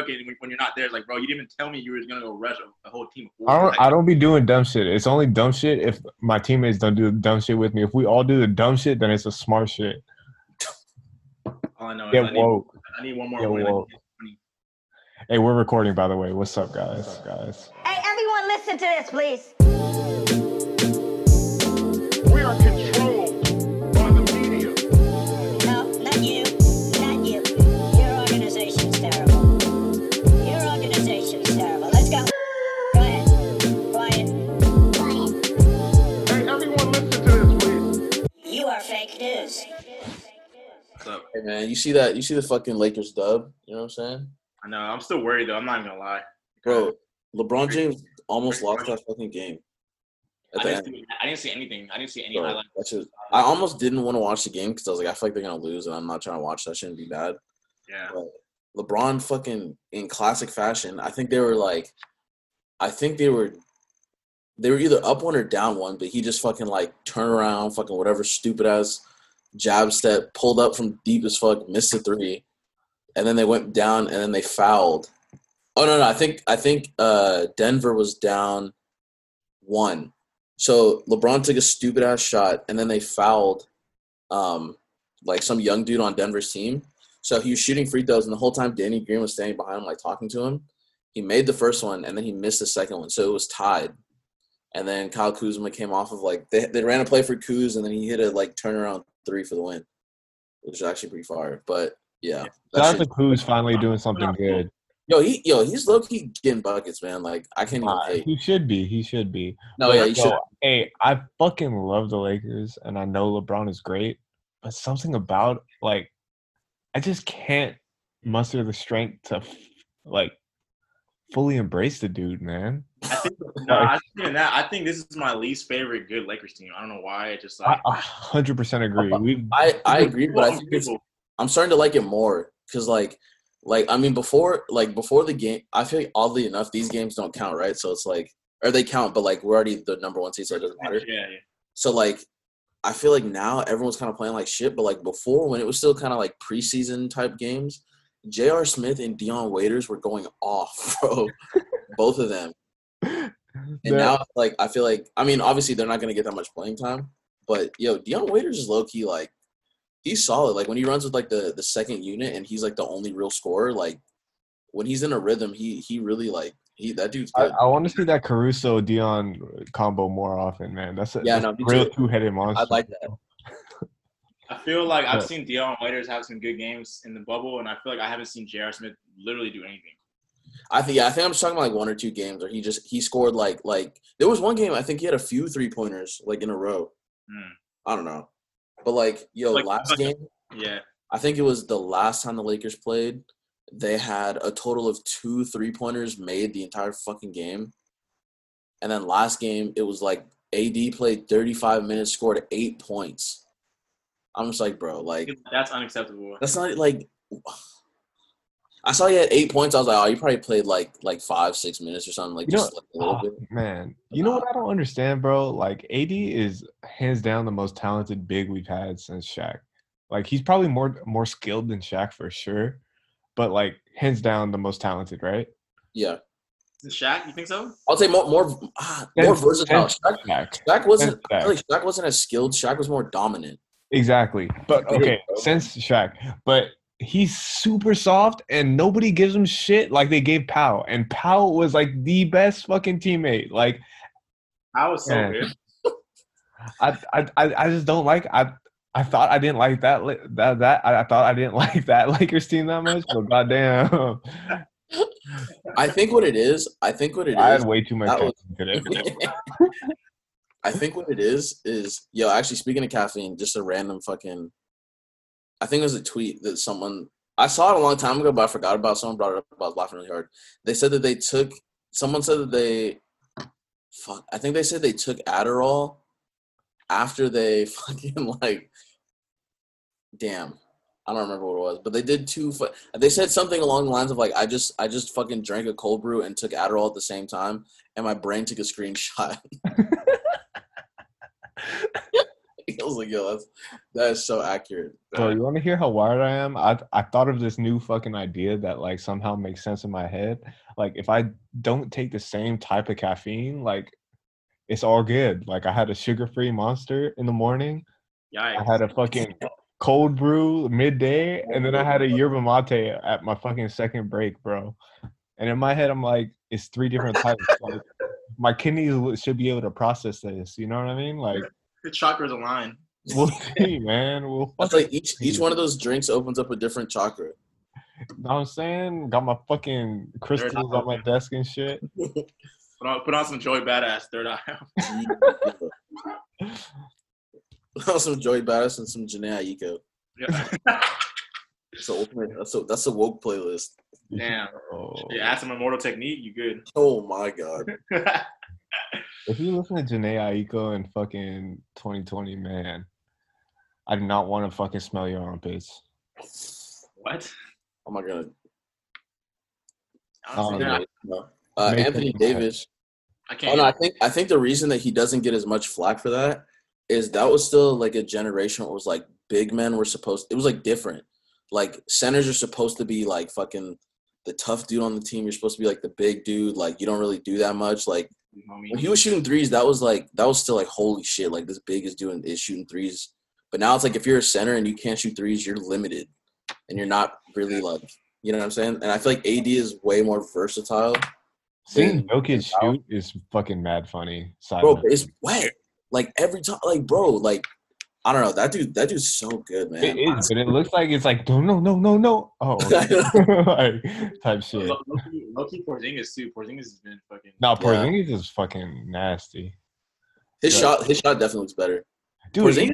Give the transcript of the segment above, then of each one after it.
fucking when, when you're not there. It's like, bro, you didn't even tell me you were gonna go rush a, a whole team. Of I don't. Like, I don't be doing dumb shit. It's only dumb shit if my teammates don't do dumb shit with me. If we all do the dumb shit, then it's a smart shit. all I know is Get I need, woke. I need one more Get woke. Hey, we're recording, by the way. What's up, guys? What's up, guys? Hey, everyone, listen to this, please. We are controlled are fake news. Hey man, you see that? You see the fucking Lakers dub? You know what I'm saying, I know. I'm still worried though. I'm not even gonna lie. bro? LeBron James almost lost that fucking game. I didn't, see, I didn't see anything. I didn't see any bro, highlights. just, I almost didn't want to watch the game because I was like, I feel like they're gonna lose, and I'm not trying to watch that. Shouldn't be bad. Yeah. But LeBron, fucking in classic fashion, I think they were like, I think they were, they were either up one or down one, but he just fucking like turn around, fucking whatever stupid ass jab step, pulled up from deep as fuck, missed a three, and then they went down and then they fouled. Oh no, no, I think I think uh, Denver was down one. So LeBron took a stupid ass shot and then they fouled um, like some young dude on Denver's team. So he was shooting free throws, and the whole time Danny Green was standing behind him, like talking to him. He made the first one, and then he missed the second one, so it was tied. And then Kyle Kuzma came off of like they, they ran a play for Kuz, and then he hit a like turnaround three for the win, which is actually pretty fire. But yeah, out Kuz finally doing something good. yo, he yo he's low key getting buckets, man. Like I can't even Uh, hate. he should be. He should be. No, But, yeah, he yo, should. Hey, I fucking love the Lakers, and I know LeBron is great, but something about like, I just can't muster the strength to like fully embrace the dude, man. I think no, I think that. I think this is my least favorite good Lakers team. I don't know why. It just like a hundred percent agree. We I I agree, but I think it's People- I'm starting to like it more because like like I mean before like before the game I feel like oddly enough these games don't count right so it's like or they count but like we're already the number one seed so it doesn't matter Yeah, yeah. so like I feel like now everyone's kind of playing like shit but like before when it was still kind of like preseason type games J.R. Smith and Dion Waiters were going off bro both of them and the- now like I feel like I mean obviously they're not gonna get that much playing time but yo Dion Waiters is low key like he's solid. Like when he runs with like the the second unit and he's like the only real scorer. Like when he's in a rhythm, he he really like he that dude's good. I want to see that Caruso Dion combo more often, man. That's a, Yeah, that's no, a real two headed monster. I like that. I feel like I've seen Dion Waiters have some good games in the bubble, and I feel like I haven't seen J.R. Smith literally do anything. I think yeah, I think I'm just talking about like one or two games where he just he scored like like there was one game I think he had a few three pointers like in a row. Hmm. I don't know, but like yo Like- last like- game Yeah, I think it was the last time the Lakers played. They had a total of two three pointers made the entire fucking game. And then last game, it was like AD played 35 minutes, scored eight points. I'm just like, bro, like, that's unacceptable. that's not like. I saw he had eight points. I was like, oh, you probably played like like five, six minutes or something, like You know- just like a little Oh, bit. man, you know what I don't understand, bro? Like AD is hands down the most talented big we've had since Shaq. Like he's probably more more skilled than Shaq for sure, but like hands down the most talented, right? Yeah, Is Shaq? You think so? I'll say more more ah, more versatile. since Shaq, Shaq. Shaq wasn't. Shaq. Like Shaq wasn't as skilled. Shaq was more dominant. Exactly. But okay, since Shaq, but he's super soft and nobody gives him shit like they gave Powell. And Powell was like the best fucking teammate. Like I was so Yeah. good. I I I I just don't like I I thought I didn't like that that that I, I thought I didn't like that Lakers team that much, but goddamn, I think what it is. I think what it I is. had way too much was- today. I think what it is is yo. Actually, speaking of caffeine, just a random fucking. I think it was a tweet that someone I saw it a long time ago, but I forgot about. Someone brought it up. I was laughing really hard. They said that they took. Someone said that they. Fuck. I think they said they took Adderall after they fucking like. Damn. I don't remember what it was, but they did two. Fu- they said something along the lines of like, "I just, I just fucking drank a cold brew and took Adderall at the same time, and my brain took a screenshot." was like, yo, that's that is so accurate. Bro, you want to hear how wired I am? I I thought of this new fucking idea that like somehow makes sense in my head. Like if I don't take the same type of caffeine, like it's all good. Like I had a sugar-free monster in the morning. Yeah. I had a fucking cold brew midday, and then I had a yerba mate at my fucking second break, bro. And in my head, I'm like, it's three different types. Like, my kidneys should be able to process this. You know what I mean? Like, The chakras align. we'll see, man. We'll It's fucking like each each one of those drinks opens up a different chakra. know what I'm saying? Got my fucking crystals on my desk and shit. Put on, put on some Joey Badass third eye. put on some Joey Badass and some Jhené Aiko. yeah. That's ultimate. That's a that's a woke playlist. Damn. Oh. yeah, add some immortal technique. You good? Oh my god. If you listen to Jhené Aiko in fucking 2020, man, I do not want to fucking smell your armpits. what? Oh my god. Oh, Honestly, yeah. No. Uh, Anthony Davis. I Oh can't. no, I think I think the reason that he doesn't get as much flack for that is that was still like a generation where it was like big men were supposed it was like different. Like centers are supposed to be like fucking the tough dude on the team. You're supposed to be like the big dude. Like you don't really do that much. Like homie. when he was shooting threes, that was like that was still like holy shit. Like this big is doing is shooting threes. But now it's like if you're a center and you can't shoot threes, you're limited, and you're not really like you know what I'm saying. And I feel like AD is way more versatile. Seeing than- Jokic shoot is fucking mad funny. Side bro, it's wet. Like every time, like bro, like I don't know. That dude, that dude's so good, man. It is, but it looks like it's like no, no, no, no, no. Oh, like type shit. Low-key, low-key Porzingis too. Porzingis has been fucking. No, Yeah. Porzingis is fucking nasty, his Yeah. shot, his shot definitely looks better. dude. Porzingis- even-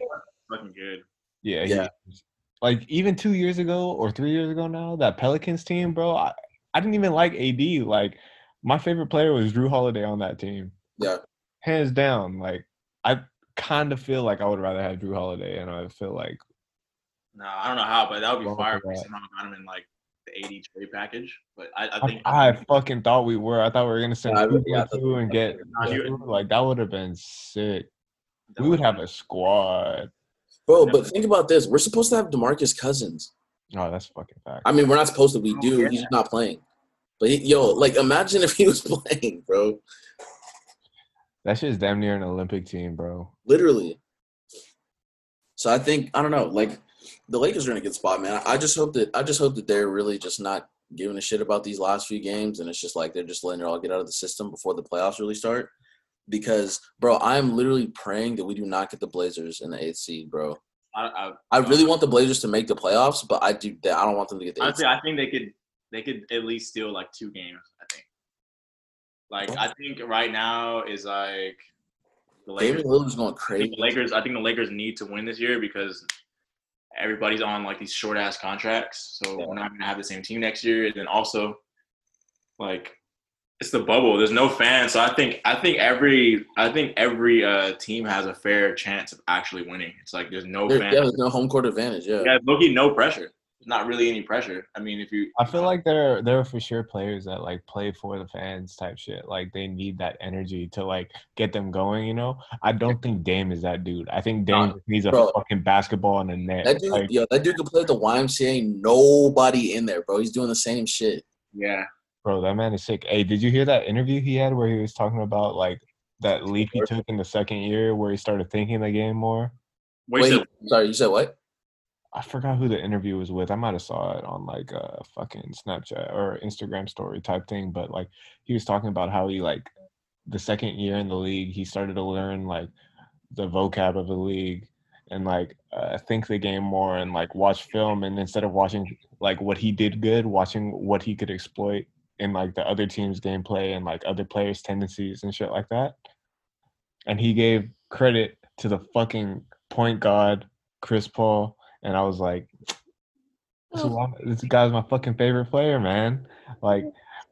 fucking good. yeah, he Yeah. is. Like even two years ago or three years ago now, that Pelicans team, bro. I, I didn't even like AD. Like my favorite player was Jrue Holiday on that team, Yeah, hands down. Like I kind of feel like I would rather have Jrue Holiday, and I feel like No, I don't know how, but that would be Wrong fire for if we somehow got him in like the AD trade package. But I, I I, think I fucking thought we were. I thought we were gonna send Yeah, two yeah, I and two and get Nah, he- two. like that would have been sick. that We would have a squad. bro. But think about this: we're supposed to have Demarcus Cousins. Oh, that's fucking fact. I mean, we're not supposed to. We do. He's just not playing. But he, yo, like, imagine if he was playing, bro. That shit's damn near an Olympic team, bro. Literally. So I think I don't know. Like, the Lakers are in a good spot, man. I just hope that I just hope that they're really just not giving a shit about these last few games, and it's just like they're just letting it all get out of the system before the playoffs really start. Because, bro, I'm literally praying that we do not get the Blazers in the eighth seed, bro. I, I, I really want the Blazers to make the playoffs, but I do. I don't want them to get the eighth honestly, seed. I think they could they could at least steal like two games. Like I think right now is like the Lakers. Lillard's going I think crazy. the Lakers. I think the Lakers need to win this year because everybody's on like these short ass contracts. So Yeah. we're not gonna have the same team next year. And then also, like, it's the bubble. There's no fans. So I think I think every I think every uh, team has a fair chance of actually winning. It's like there's no There- fans. yeah, there's no home court advantage. Yeah. Yeah, Loki, no pressure. There's not really any pressure. I mean, if you, I feel uh like there are, there are for sure players that like play for the fans type shit. Like they need that energy to like get them going, you know? I don't think Dame is that dude. I think Dame No, just needs a bro. fucking basketball and a net. That dude, Like, yo, that dude can play at the YMCA. Ain't nobody in there, bro. He's doing the same shit. yeah, bro, that man is sick. Hey, did you hear that interview he had where he was talking about like that leap he took in the second year where he started thinking the game more? wait, Wait, sorry, you said what? I forgot who the interview was with. I might have saw it on like a fucking Snapchat or Instagram story type thing, but like he was talking about how he like the second year in the league, he started to learn like the vocab of the league and like uh, think the game more and like watch film and instead of watching like what he did good, watching what he could exploit in like the other team's gameplay and like other players' tendencies and shit like that. And he gave credit to the fucking point guard, Chris Paul, and I was like, this, is why- this guy's my fucking favorite player, man. Like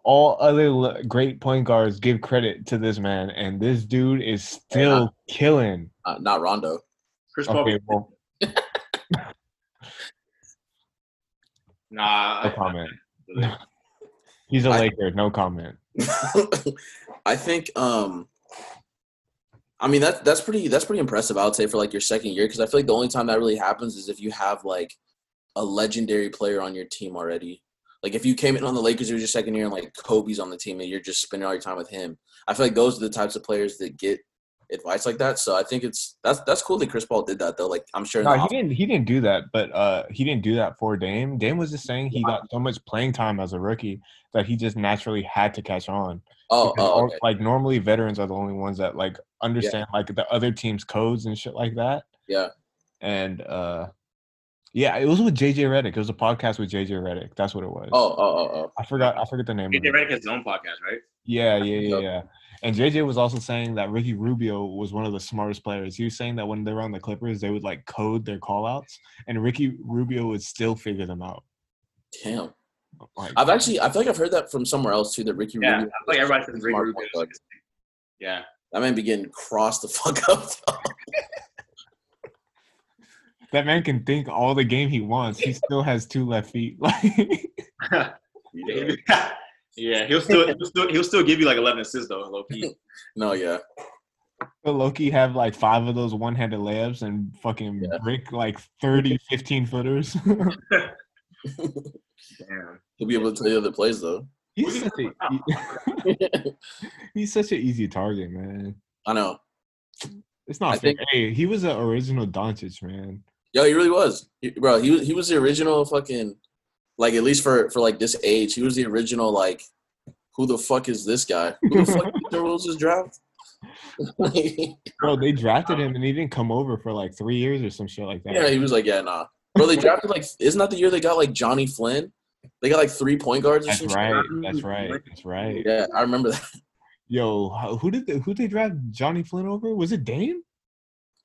all other l- great point guards give credit to this man, and this dude is still killing. Uh, not Rondo. Chris Paul. Okay, well, Nah, no comment. He's a I- Laker, no comment. I think um I mean that that's pretty that's pretty impressive. I would say for like your second year because I feel like the only time that really happens is if you have like a legendary player on your team already. Like if you came in on the Lakers, it was your second year, and like Kobe's on the team, and you're just spending all your time with him. I feel like those are the types of players that get advice like that. So I think it's that's that's cool that Chris Paul did that though. Like I'm sure. No, he didn't. He didn't do that, but uh, he didn't do that for Dame. Dame was just saying he got so much playing time as a rookie that he just naturally had to catch on. Oh, oh, okay. Like normally, veterans are the only ones that like understand like the other team's codes and shit like that. Yeah. And uh, yeah, it was with JJ Redick. It was a podcast with JJ Redick. That's what it was. Oh, oh, oh, oh. I forgot. I forget the name. of JJ it. Redick has his own podcast, right? Yeah, yeah, yeah, yeah. And JJ was also saying that Ricky Rubio was one of the smartest players. He was saying that when they were on the Clippers, they would like code their call outs, and Ricky Rubio would still figure them out. Damn. Like, I've actually I feel like I've heard that from somewhere else too. That Ricky Yeah, I Rubio, feel like everybody says Ricky smart Rubio. point. Yeah. that man be getting crossed the fuck up. that man can think all the game he wants. He still has two left feet. Like, yeah, he'll still he'll still he'll still give you like 11 assists though, low key. no, yeah. Will Loki have like five of those one-handed layups and fucking Yeah. brick like 30, 15 footers. Damn. He'll be able to tell you other plays though. he's such a he's such an easy target, man. I know. It's not I fair. think- hey, he was the original Doncic, man. Yo, he really was, He- bro. He was he was the original fucking, like at least for for like this age, he was the original like, who the fuck is this guy? Who the fuck did the rules this draft? Bro, they drafted him and he didn't come over for like three years or some shit like that. yeah, he was like, yeah, nah, bro. They drafted like, isn't that the year they got like Johnny Flynn? They got like three point guards That's right. That's right. That's right. Yeah, I remember that. Yo, who did they, who they draft Johnny Flynn over? Was it Dame?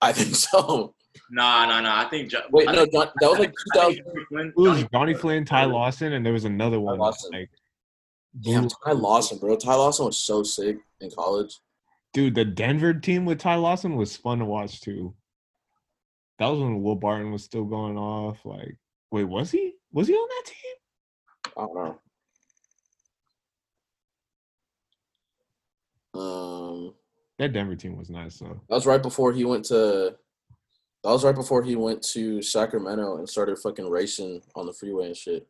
I think so. Nah, nah, nah. I think Jo- Wait, I no, think- John, that was like I 2000. Johnny Flynn- It was Johnny- Johnny Flynn, Ty Lawson, and there was another one. Lawson. Like, Damn, Ty Lawson, bro. Ty Lawson was so sick in college. dude, the Denver team with Ty Lawson was fun to watch too. That was when Will Barton was still going off. Like, wait, was he? Was he on that team? I don't know. Um, That Denver team was nice though. that was right before he went to. That was right before he went to Sacramento and started fucking racing on the freeway and shit.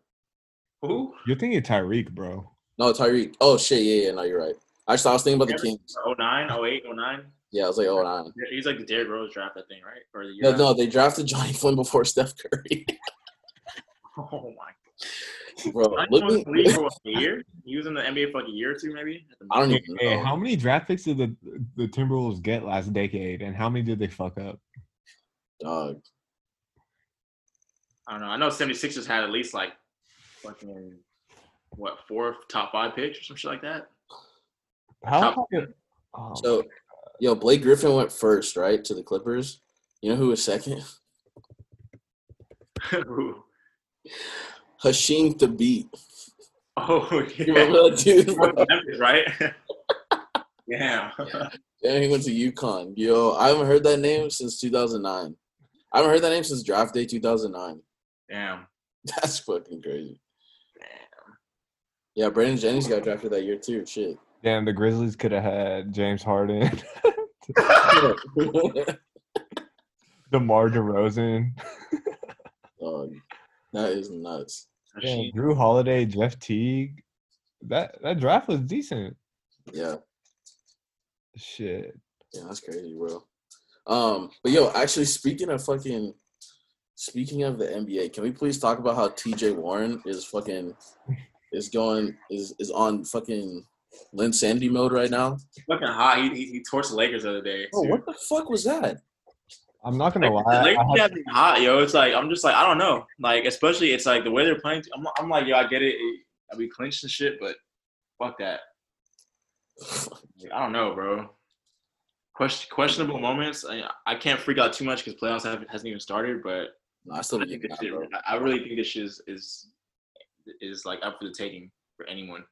Who? You're thinking Tyreke, bro. No, Tyreke. Oh shit, yeah, yeah. No, you're right. Actually, I was thinking about the Kings. 09, 08, 09? Yeah, I was like, oh nine. He's like the Derrick Rose draft, I think, right? Or the year No, no, they drafted Johnny Flynn before Steph Curry, Oh my bro. god. Look, was in the league me- for a year? He was in the NBA for like a year or two, maybe. I don't most. even Hey, how many draft picks did the the Timberwolves get last decade, and how many did they fuck up? Dog. I don't know. I know 76ers had at least like fucking what four top five picks or some shit like that. How? Top- fucking- oh, So, yo, Blake Griffin went first, right, to the Clippers. You know who was second? Who? Hasheem Thabeet oh You yeah, remember that dude? Memphis, right? Damn. Yeah, he went to UConn. Yo, I haven't heard that name since 2009. I haven't heard that name since draft day 2009. Damn. That's fucking crazy. Damn. Yeah, Brandon Jennings got drafted that year too. Shit. damn, the Grizzlies could have had James Harden, DeMar DeRozan, Dog, that is nuts. damn, Jrue Holiday, Jeff Teague. That that draft was decent. Yeah, Shit. yeah, that's crazy, bro. Um, but yo, actually, speaking of fucking, speaking of the NBA, can we please talk about how T.J. Warren is fucking is going is is on fucking Linsanity mode right now? Fucking hot. He, he, he torched the Lakers the other day. Oh, too. what the fuck was that? I'm not gonna Like, lie. the Lakers have- have been hot, yo. It's like I'm just like I don't know. Like especially it's like the way they're playing. I'm, I'm like yo, I get it. it I be clinched and shit, but fuck that. Like, I don't know, bro. Question, questionable moments. I, I can't freak out too much because playoffs haven't hasn't even started. But No, I still I think think this that, shit. I really think this shit is, is is like up for the taking for anyone.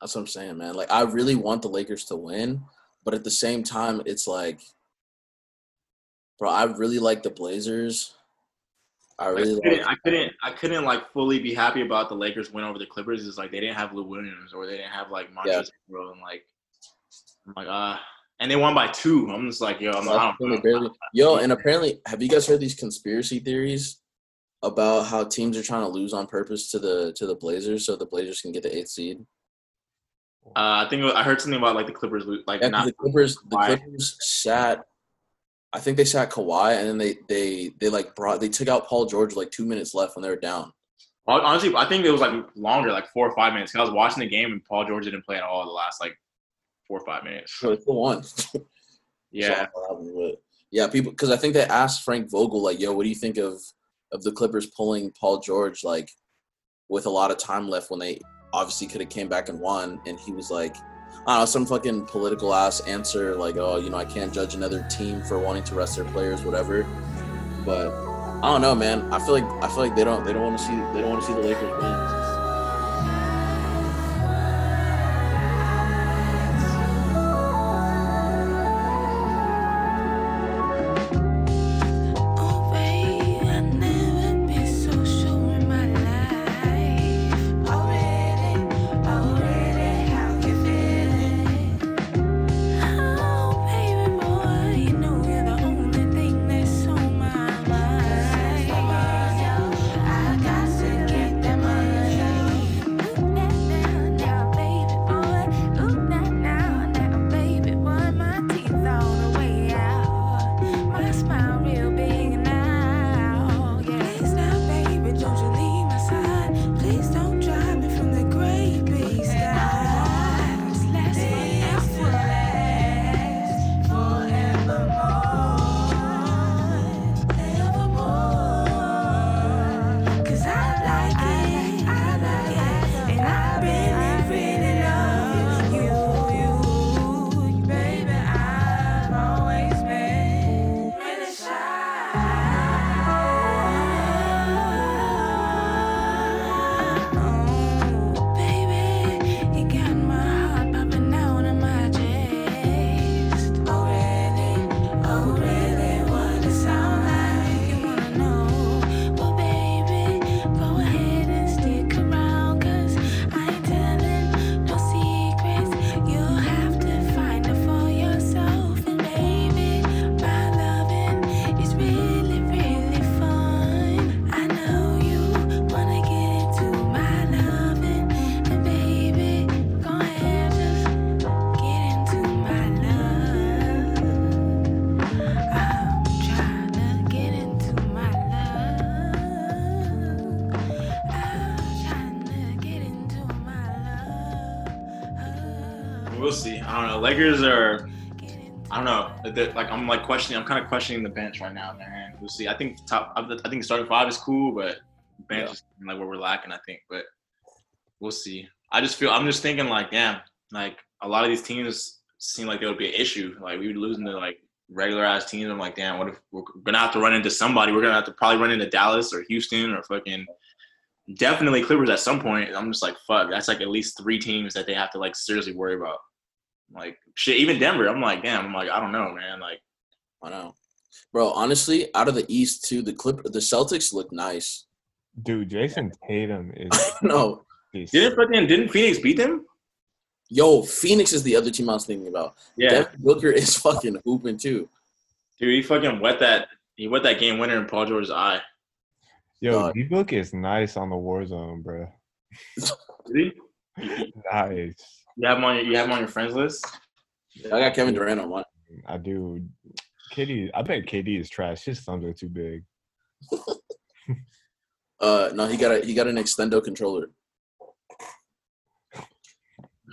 That's what I'm saying, man. Like, I really want the Lakers to win, but at the same time, it's like, bro, I really like the Blazers. I really I, couldn't, I couldn't I couldn't like fully be happy about the Lakers win over the Clippers. Is like they didn't have Lou Williams or they didn't have like Yeah. Montrezl Harrell and like I'm like ah and they won by two. I'm just like, yo, I'm, I don't They know. barely- Yo, and apparently, have you guys heard these conspiracy theories about how teams are trying to lose on purpose to the to the Blazers so the Blazers can get the eighth seed? Uh, I think was- I heard something about like the Clippers, like Yeah, not the Clippers, the Clippers sat. I think they sat Kawhi, and then they they they like brought they took out Paul George like two minutes left when they were down. Hon- Honestly, I think it was like longer, like four or five minutes. Cause I was watching the game and Paul George didn't play at all the last like four or five minutes. So they still won. Yeah, So, yeah, people because I think they asked Frank Vogel like, "Yo, what do you think of of the Clippers pulling Paul George like with a lot of time left when they obviously could have came back and won?" And he was like, "I know, some fucking political ass answer like, oh, you know, I can't judge another team for wanting to rest their players, whatever." But I don't know, man. I feel like I feel like they don't they don't want to see they don't want to see the Lakers win. Lakers are. I don't know. Like I'm like questioning. I'm kind of questioning the bench right now, man. We'll see. I think top. I think starting five is cool, but bench Yeah. is like where we're lacking. I think, but we'll see. I just feel. I'm just thinking like, damn. Like a lot of these teams seem like they would be an issue. Like we would losing to like regular ass teams. I'm like, damn. What if we're gonna have to run into somebody? We're gonna have to probably run into Dallas or Houston or fucking. Definitely Clippers at some point. I'm just like, fuck. That's like at least three teams that they have to like seriously worry about. Like shit, even Denver. I'm like, damn. I'm like, I don't know, man. Like, I know, bro. Honestly, out of the East too, the Clip the Celtics look nice. Dude, Jayson Tatum is. no, didn't fucking didn't Phoenix beat them? yo, Phoenix is the other team I was thinking about. Yeah, Devin Booker is fucking hooping too. dude, he fucking wet that. He wet that game winner in Paul George's eye. Yo, Dog. D Book is nice on the Warzone, bro. Did? Nice. You have him on your you have him on your friends list. I got Kevin Durant on one. I do. KD, I bet KD is trash. His thumbs are too big. Uh, no, he got a he got an extendo controller.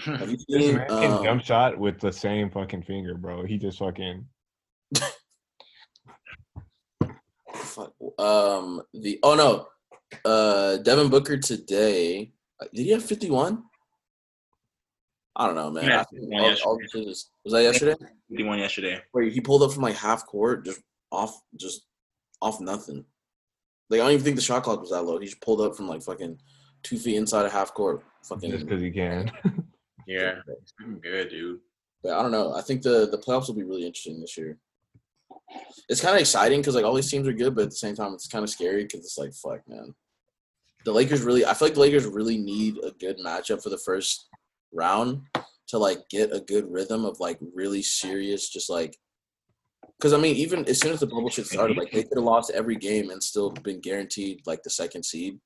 Have you This man um, jump shot with the same fucking finger, bro. He just fucking. fuck, um, the oh no, uh, Devin Booker today. uh, Did he have fifty one? I don't know, man. Yeah, I think all- all this is- was that yesterday? He won yesterday. Where he pulled up from like half court, just off, just off nothing. Like I don't even think the shot clock was that low. He just pulled up from like fucking two feet inside of half court. Fucking Just because he can. Yeah, it's fucking good, dude. But I don't know. I think the the playoffs will be really interesting this year. It's kind of exciting because like all these teams are good, but at the same time, it's kind of scary because it's like fuck, man. The Lakers really, I feel like the Lakers really need a good matchup for the first round to like get a good rhythm of like really serious, just like. Because I mean, even as soon as the bubble shit started, like they could have lost every game and still been guaranteed like the second seed.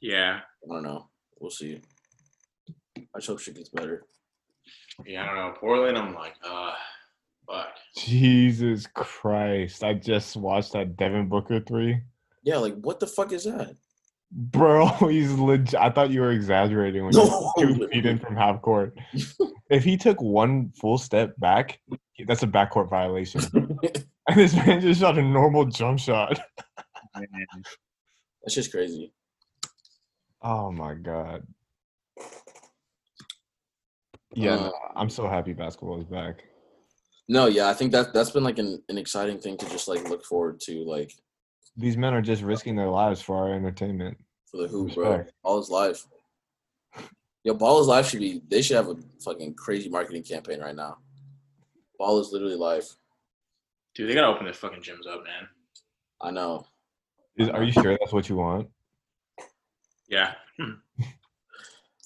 Yeah, I don't know. We'll see. I just hope shit gets better. yeah. I don't know. Portland. I'm like, uh, fuck. Jesus Christ! I just watched that Devin Booker three. Yeah, like what the fuck is that? Bro, he's legit. I thought you were exaggerating when No. you were two feet in from half court. if he took one full step back, that's a backcourt violation. and this man just shot a normal jump shot. That's just crazy. Oh my god. Yeah, Uh, I'm so happy basketball is back. No, yeah, I think that that's been like an, an exciting thing to just like look forward to, like These men are just risking their lives for our entertainment. for the hoop, bro. Respect. Ball is life. Yo, Ballers life should be. They should have a fucking crazy marketing campaign right now. Ball is literally life. Dude, they gotta open their fucking gyms up, man. I know. Is, are you sure that's what you want? Yeah.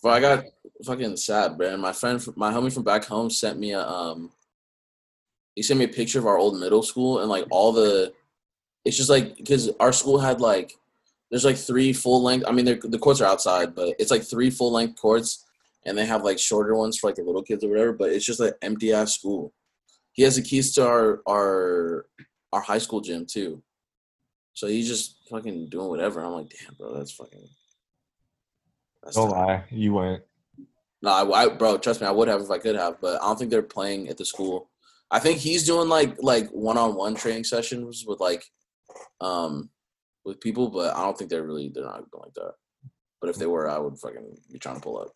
But I got fucking sad, man. My friend, my homie from back home, sent me a um. He sent me a picture of our old middle school and like all the. It's just like because our school had like, there's like three full length. I mean, the courts are outside, but it's like three full length courts, and they have like shorter ones for like the little kids or whatever. But it's just an empty ass school. He has the keys to our our our high school gym too. So he's just fucking doing whatever. I'm like, damn, bro, that's fucking. That's Don't tough. lie, you went. No, I, I, bro, trust me, I would have if I could have, but I don't think they're playing at the school. I think he's doing like like one on one training sessions with like, um, with people, but I don't think they're really they're not going like that. But if they were, I would fucking be trying to pull up.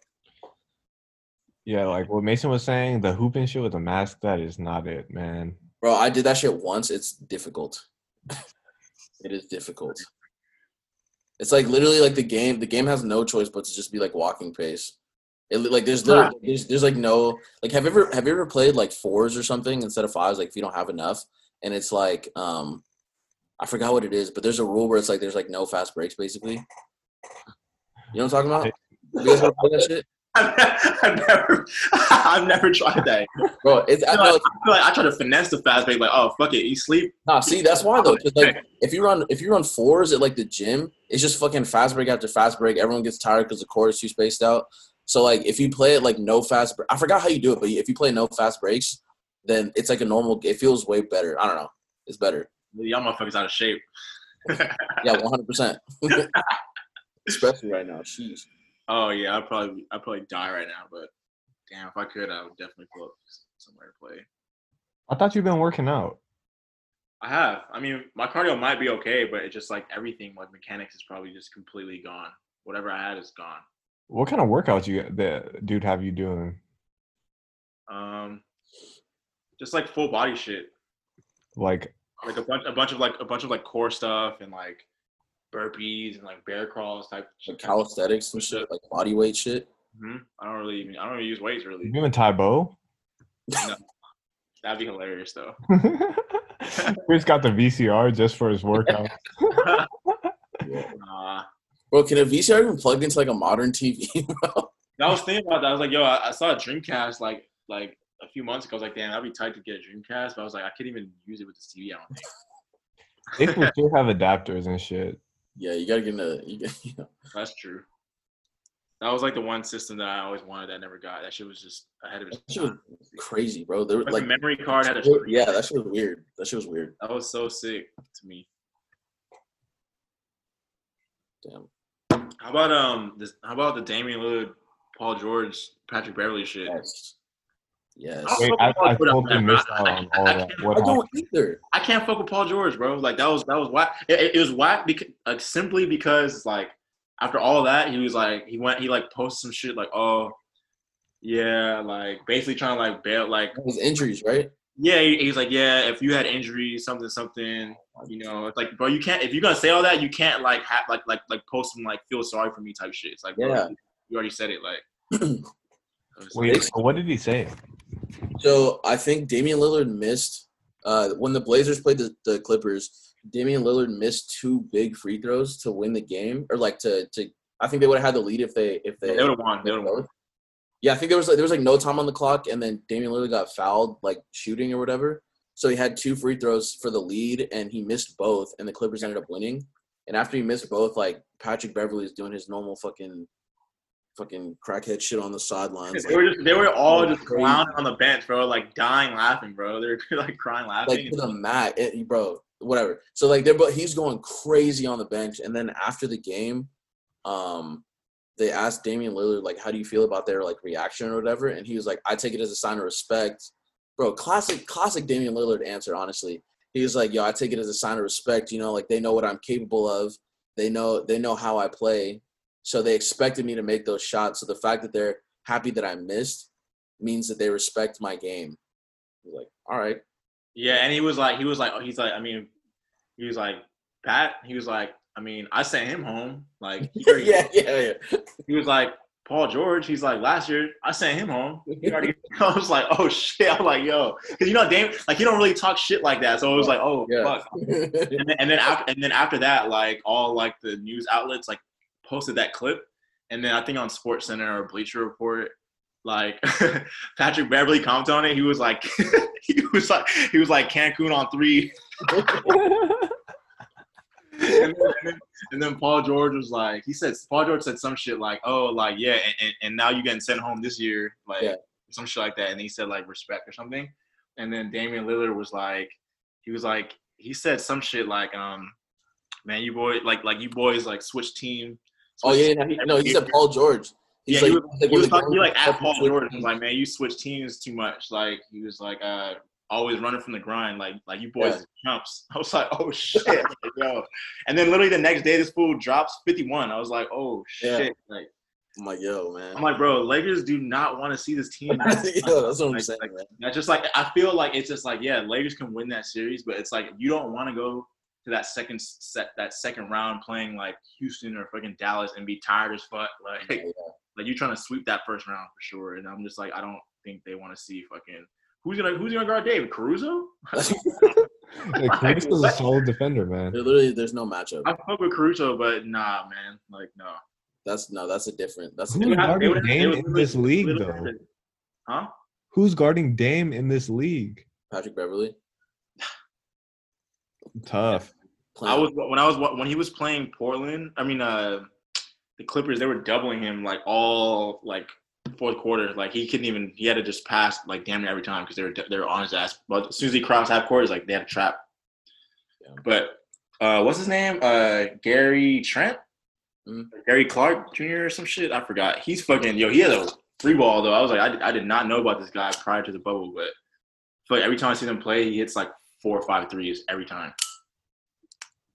Yeah, like what Mason was saying, the hooping shit with the mask, that is not it, man. Bro, I did that shit once. It's difficult. it is difficult. It's like literally like the game. The game has no choice but to just be like walking pace. It like there's literally there's, there's like no like have you ever have you ever played like fours or something instead of fives like if you don't have enough and it's like um I forgot what it is but there's a rule where it's like there's like no fast breaks basically. You know what I'm talking about? Have you guys ever played that shit? I've never, I've never tried that. Bro, it's I I feel, know like, I feel like I try to finesse the fast break. Like, oh fuck it, you sleep. Nah, see, that's why though. 'cause, like, if you run, if you run fours at like the gym, it's just fucking fast break after fast break. Everyone gets tired because the court is too spaced out. So like, if you play it like no fast, br- I forgot how you do it, but if you play no fast breaks, then it's like a normal. It feels way better. I don't know. It's better. Y'all motherfuckers out of shape. Yeah, one hundred percent. Especially right now. Jeez. Oh yeah, I'd probably, I'd probably die right now. But damn, if I could, I would definitely pull up somewhere to play. I thought you've been working out. I have. I mean, my cardio might be okay, but it's just like everything, like mechanics, is probably just completely gone. Whatever I had is gone. What kind of workouts you the dude have you doing? Um, just like full body shit, Like like a bunch, a bunch of like a bunch of like core stuff and like burpees and like bear crawls type. Like calisthenics and shit, like body weight shit. hmm I don't really, even, I don't really use weights really. you doing Tae Bo? That'd be hilarious though. Chris got the VCR just for his workout. Uh, Bro, can a VCR even plug into like a modern TV? bro? I was thinking about that. I was like, yo, I, I saw a Dreamcast like like a few months ago. I was like, damn, that'd be tight to get a Dreamcast. But I was like, I can't even use it with the TV. I don't think. They for sure have adapters and shit. yeah, you gotta get into. You got, you know, That's true. That was like the one system that I always wanted that I never got. That shit was just ahead of its that shit was crazy, bro. There, Like, like the memory card had a screen. yeah, that shit was weird. That shit was weird. That was so sick to me. Damn. How about um this how about the Damian Lillard, Paul George, Patrick Beverley shit? Yes. Yes. I Wait, don't I, I totally after missed out on all I- I that. can't- What I don't either. I can't fuck with Paul George, bro. Like that was that was whack. It, it- it was whack because like simply because like after all that he was like he went he like posted some shit like oh yeah like basically trying to like bail like His injuries, right? yeah he, he's like yeah if you had injuries something something you know it's like bro you can't if you're gonna say all that you can't like have like like like post some like feel sorry for me type shit. It's like bro, Yeah. you already said it like. Wait, so what did he say? So I think Damian Lillard missed uh, when the Blazers played the, the Clippers. Damian Lillard missed two big free throws to win the game, or like to to. I think they would have had the lead if they if they. they would have won. They would have won. Yeah, I think there was like there was like no time on the clock, and then Damian Lillard got fouled, like shooting or whatever. So he had two free throws for the lead, and he missed both, and the Clippers ended up winning. And after he missed both, like Patrick Beverley is doing his normal fucking, fucking crackhead shit on the sidelines. They were just they were all just crazy. clowning on the bench, bro, like dying laughing, bro. They're like crying laughing. like to the mat, it, bro. Whatever. So like they're but he's going crazy on the bench, and then after the game, um, they asked Damian Lillard like, "How do you feel about their like reaction or whatever?" And he was like, "I take it as a sign of respect." Bro, classic, classic Damian Lillard answer. Honestly, he was like, "Yo, I take it as a sign of respect. You know, like they know what I'm capable of. They know they know how I play, so they expected me to make those shots. So the fact that they're happy that I missed means that they respect my game." Like, "All right." Yeah, and he was like, he was like, oh, he's like, I mean, he was like, Pat, he was like, I mean, I sent him home. Like, yeah, yeah, yeah. he was like, Paul George, he's like, last year, I sent him home. He already, I was like, oh shit. I'm like, yo, because you know, Dame, like, he don't really talk shit like that. So it was like, oh, Yeah. fuck. And then, and then after, and then after that, like, all like the news outlets like posted that clip, and then I think on Sports Center or Bleacher Report, like Patrick Beverley commented on it. He was like, he was like, he was like Cancun on three. and, then, and then Paul George was like, he said, Paul George said some shit like, oh, like, yeah, and, and, and now you getting sent home this year, like, Yeah. some shit like that. And he said, like, respect or something. And then Damian Lillard was like, he was like, he said some shit like, um, man, you boy, like, like you boys, like, switch team. Oh yeah, no, he, no, he said Paul George. He's yeah, he like- was, like, he was talking, he like at Paul George. He like, man, you switch teams too much. Like he was like, uh, always running from the grind. Like, like you boys Yeah. jumps. I was like, oh shit, Like, yo. And then literally the next day, this fool drops 51. I was like, oh Yeah. shit. Like, I'm like, yo, man. I'm like, bro, Lakers do not want to see this team. yo, that's what I'm Like- saying, like- man. That's just like I feel like it's just like yeah, Lakers can win that series, but it's like you don't want to go to that second set, that second round playing like Houston or fucking Dallas and be tired as fuck. Like, Yeah. like you're trying to sweep that first round for sure. And I'm just like, I don't think they want to see fucking who's gonna who's gonna guard David Caruso. Like, Caruso's a solid defender, man. There literally, there's no matchup. I fuck with Caruso, but nah, man, like no. That's no, that's a different. That's a Who's different. have- guarding would Dame in this league, though? Huh? Who's guarding Dame in this league? Patrick Beverley. Tough. I was when I was when he was playing Portland. I mean, uh, the Clippers. They were doubling him like all like fourth quarter. Like he couldn't even. He had to just pass like damn near every time because they were they were on his ass. But as soon as he crossed half court, it's like they had a trap. Yeah. But uh, what's his name? Uh, Gary Trent, Mhm. Gary Clark Jr. or some shit. I forgot. He's fucking yo. He had a free ball though. I was like, I, did- I did not know about this guy prior to the bubble, but like every time I see him play, he hits like four or five threes every time.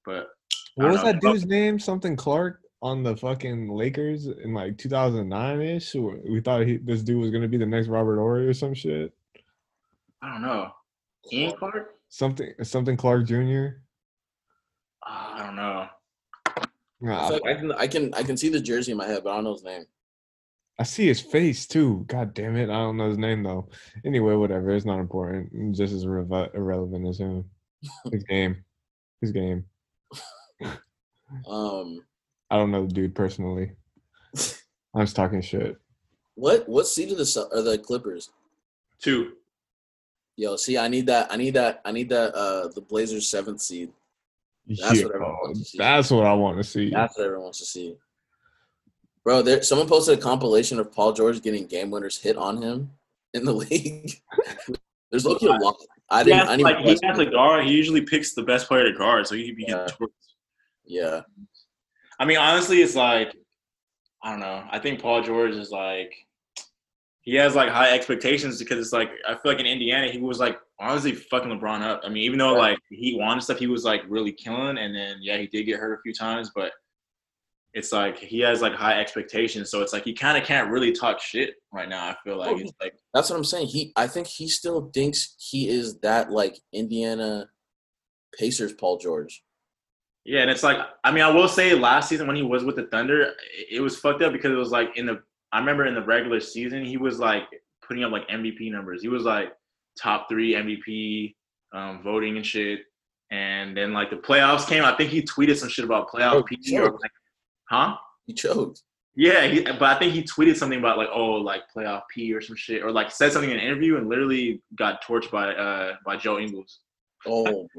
But What was know. that dude's name? Something Clark on the fucking Lakers in like 2009 ish. We thought he, this dude was gonna be the next Robert Horry or some shit. I don't know. Ian Clark? Something something Clark Jr. Ah, I don't know. Nah, I, I can, I can, I can see the jersey in my head, but I don't know his name. I see his face too. God damn it, I don't know his name though. Anyway, whatever. It's not important. It's just as irrele- irrelevant as him. His game. His game. Um, I don't know the dude personally. I'm just talking shit. what, what seed are the are the Clippers? Two. Yo, see, I need that. I need that. I need that. Uh, the Blazers seventh seed. That's Yeah, what everyone wants to see. that's what I want to see. That's what everyone wants to see. Bro, there someone posted a compilation of Paul George getting game winners hit on him in the league. There's looking a lot. I He didn't. has, I didn't like, he has a guard. He usually picks the best player to guard, so he be Yeah. Yeah, I mean, honestly, it's like I don't know. I think Paul George is like he has like high expectations because it's like I feel like in Indiana he was like honestly fucking LeBron up. I mean, even though like he wanted stuff, he was like really killing, and then yeah, he did get hurt a few times, but it's like he has like high expectations, so it's like he kind of can't really talk shit right now. I feel like Oh, it's like that's what I'm saying. He, I think he still thinks he is that like Indiana Pacers Paul George. Yeah, and it's like I mean, I will say last season when he was with the Thunder, it- it was fucked up because it was like in the I remember in the regular season he was like putting up like MVP numbers. He was like top three MVP um, voting and shit. And then like the playoffs came, I think he tweeted some shit about playoff Oh, P sure. or like, huh? He choked. Yeah, he, but I think he tweeted something about like, oh, like playoff P or some shit, or like said something in an interview and literally got torched by uh by Joe Ingles. Oh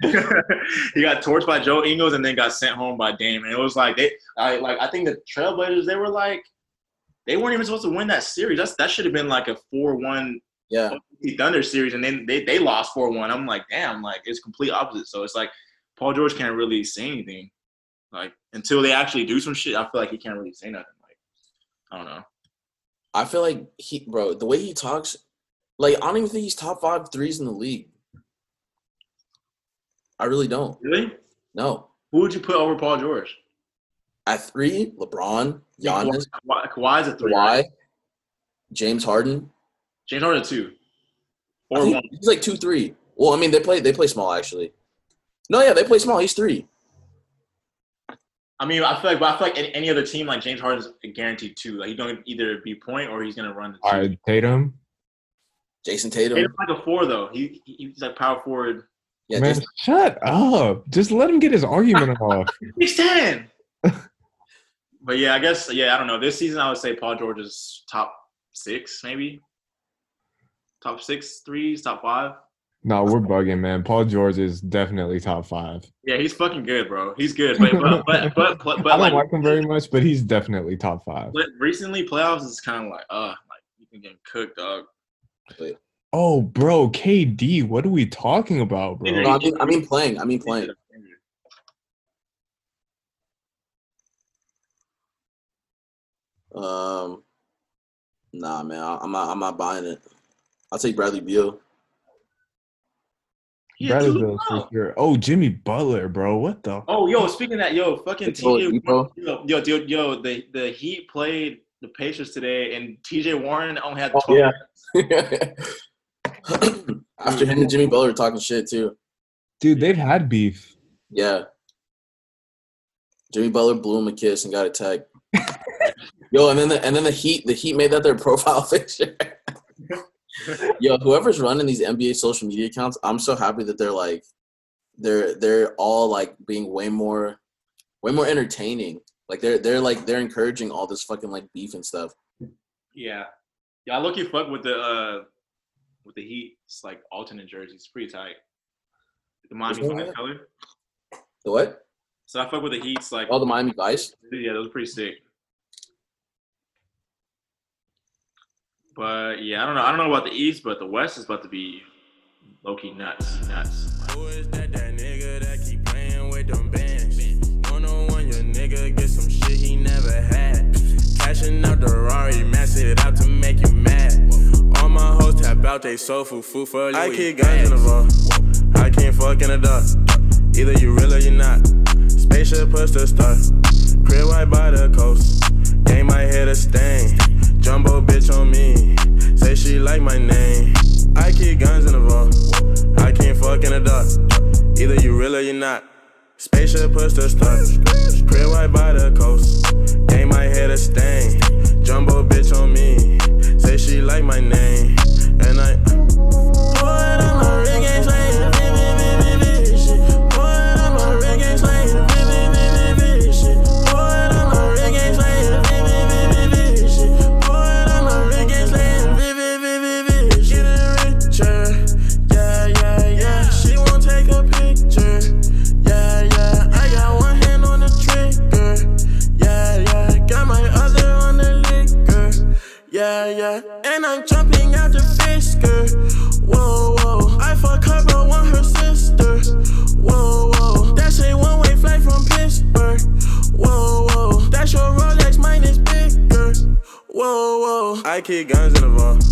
he got torched by Joe Ingles and then got sent home by Dame. And it was like they, I like I think the Trailblazers they were like, they weren't even supposed to win that series. That's that should have been like a four-one Yeah. Thunder series, and then they they lost four-one. I'm like, damn, like it's complete opposite. So it's like Paul George can't really say anything, like until they actually do some shit. I feel like he can't really say nothing. Like I don't know. I feel like he, bro, the way he talks, like I don't even think he's top five threes in the league. I really don't. Really? No. Who would you put over Paul George? At three, LeBron, Giannis, Kawhi, Kawhi's a three. right? James Harden. James Harden two. Or one. he's like two, three. Well, I mean, they play they play small actually. No, yeah, they play small. He's three. I mean, I feel like, but I feel like any, any other team, like James Harden's guaranteed two. Like he's going to either be point or he's going to run the two. All right, Tatum. Jayson Tatum. Tatum's like a four though. He, he- he's like power forward. Yeah, Man, Jason, shut up. Just let him get his argument off. He's ten. but yeah, I guess yeah. I don't know. This season, I would say Paul George is top six, maybe top six threes, top five. No, we're bugging, man. Paul George is definitely top five. Yeah, he's fucking good, bro. He's good, but but but but, but, but I don't like, like him very much, but he's definitely top five. but recently playoffs is kind of like uh like you can get cooked, dog. Oh, bro, KD, what are we talking about, bro? no, I mean, I mean playing. I mean playing. Um, nah, man, I- I'm not. I'm not buying it. I'll take Bradley Beal. He a Bradley two Beal for sure. Oh, Jimmy Butler, bro. What the? Oh, yo, speaking of that, yo, fucking It's TJ, Depot. yo, yo, yo, yo, the the Heat played the Pacers today, and TJ Warren only had Oh, 12 yeah. After him and Jimmy Butler were talking shit too. Dude, they've had beef. Yeah. Jimmy Butler blew him a kiss and got a tag. Yo, and then the and then the Heat the Heat made that their profile picture. Yo, whoever's running these NBA social media accounts, I'm so happy that they're like they're they're all like being way more way more entertaining. Like they're they're like they're encouraging all this fucking like beef and stuff. Yeah, yeah. I look you fuck with the uh with the Heat. It's like alternate jerseys. It's pretty tight. The Miami Vice color. The what? So I fuck with the Heat's like. Oh, the Miami Vice. Yeah, those are pretty sick. But yeah, I don't know. I don't know about the East, but the West is about to be low key nuts, nuts. Who is that, that nigga that keep playing with them bands? One on one, your nigga get some shit he never had. Cashing out the Rari, max it out to make you mad. All my hoes tap out, they soul food, food for Louis. I keep guns in the vault. I can't fuck in the dark. Either you real or you not. Spaceship push the star. Crib right by the coast. Game might hit a stain. Jumbo bitch on me. Say she like my name. I keep guns in the vault. I can't fuck in the dark. Either you real or you not. Spaceship push the star. Crib right by the coast. Game might hit a stain. Jumbo bitch on me. Say she like my name. And I. Yeah. And I'm jumping out the Fisker. Eh. Whoa, whoa. I fuck her, but want her sister. Whoa, whoa. That's a one way flight from Pittsburgh. Whoa, whoa. That's your Rolex, mine is bigger. Whoa, whoa. I keep guns in the vault.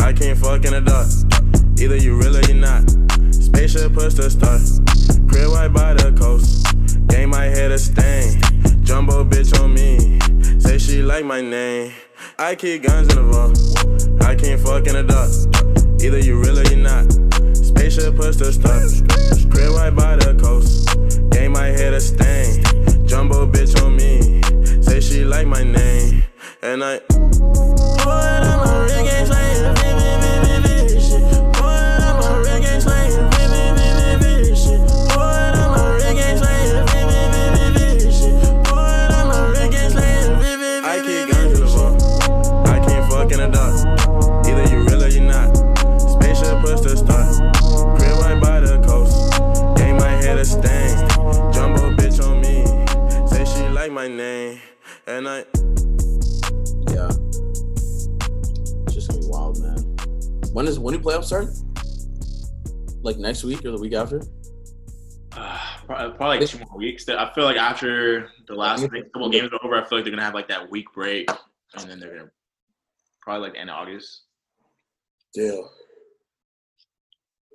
I can't fuck in the dark. Either you real or you not. Spaceship push the star. Crib right by the coast. Game might hit a stain. Jumbo bitch on me. Say she like my name. I keep guns in the vault. I can't fuck in the dark. Either you real or you not. Spaceship push the star. Crib right by the coast. Game might hit a stain. Jumbo bitch on me. Say she like my name. And I. my name, and I. Yeah. It's just gonna be wild, man. When is when do playoffs start? Like next week or the week after? Probably, like two more weeks. I feel like after the last couple games are over, I feel like they're gonna have like that week break, and then they're gonna probably like end August. Yeah.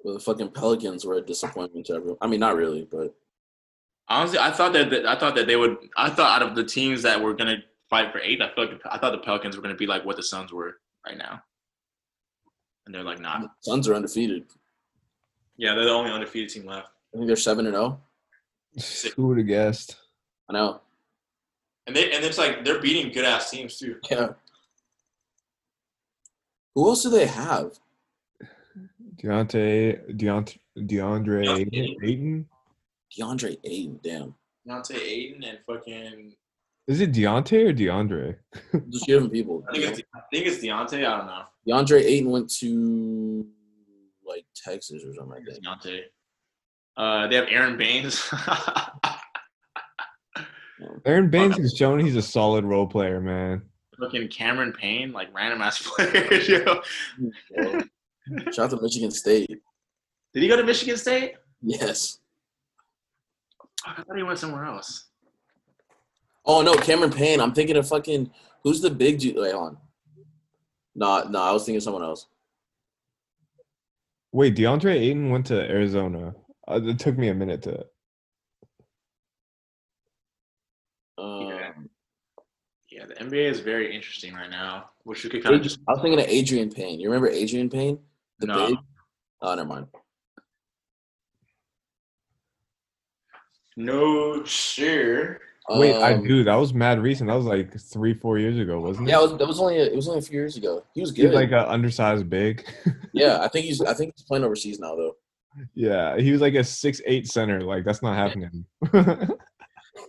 Well, the fucking Pelicans were a disappointment to everyone. I mean, not really, but Honestly, I thought that, that I thought that they would. I thought out of the teams that were gonna fight for eight, I feel like I thought the Pelicans were gonna be like what the Suns were right now, and they're like not. The Suns are undefeated. Yeah, they're the only undefeated team left, I think they're seven and oh. zero. Who would have guessed? I know. and they and it's like they're beating good ass teams too. Yeah. Who else do they have? Deontay, Deont, DeAndre Deontay. Ayton. DeAndre Ayton. Damn. Deontay Ayton and fucking. Is it Deontay or DeAndre? Just giving people. I think it's I think it's Deontay. I don't know. DeAndre Ayton went to like Texas or something like that. Deontay. Uh, they have Aron Baynes. Aron Baynes has shown he's a solid role player, man. Fucking Cameron Payne, like random ass players. Yo. Yeah. Shout out to Michigan State. Did he go to Michigan State? Yes. Fuck, I thought he went somewhere else. Oh no, Cameron Payne. I'm thinking of fucking who's the big dude? Wait, hold on. No, no, I was thinking of someone else. Wait, DeAndre Ayton went to Arizona. Uh, it took me a minute to. Um, Yeah. Yeah, the NBA is very interesting right now. Wish we could kind of just I was thinking of Adreian Payne. You remember Adreian Payne? The No. big. Oh, never mind. No sure. Wait, I Um, do. That was mad recent. That was like three, four years ago, wasn't it? Yeah, it was, that was only a, it was only a few years ago. He was He's good. like an undersized big. yeah, I think he's I think he's playing overseas now though. yeah, he was like a six eight center. Like that's not happening. I thought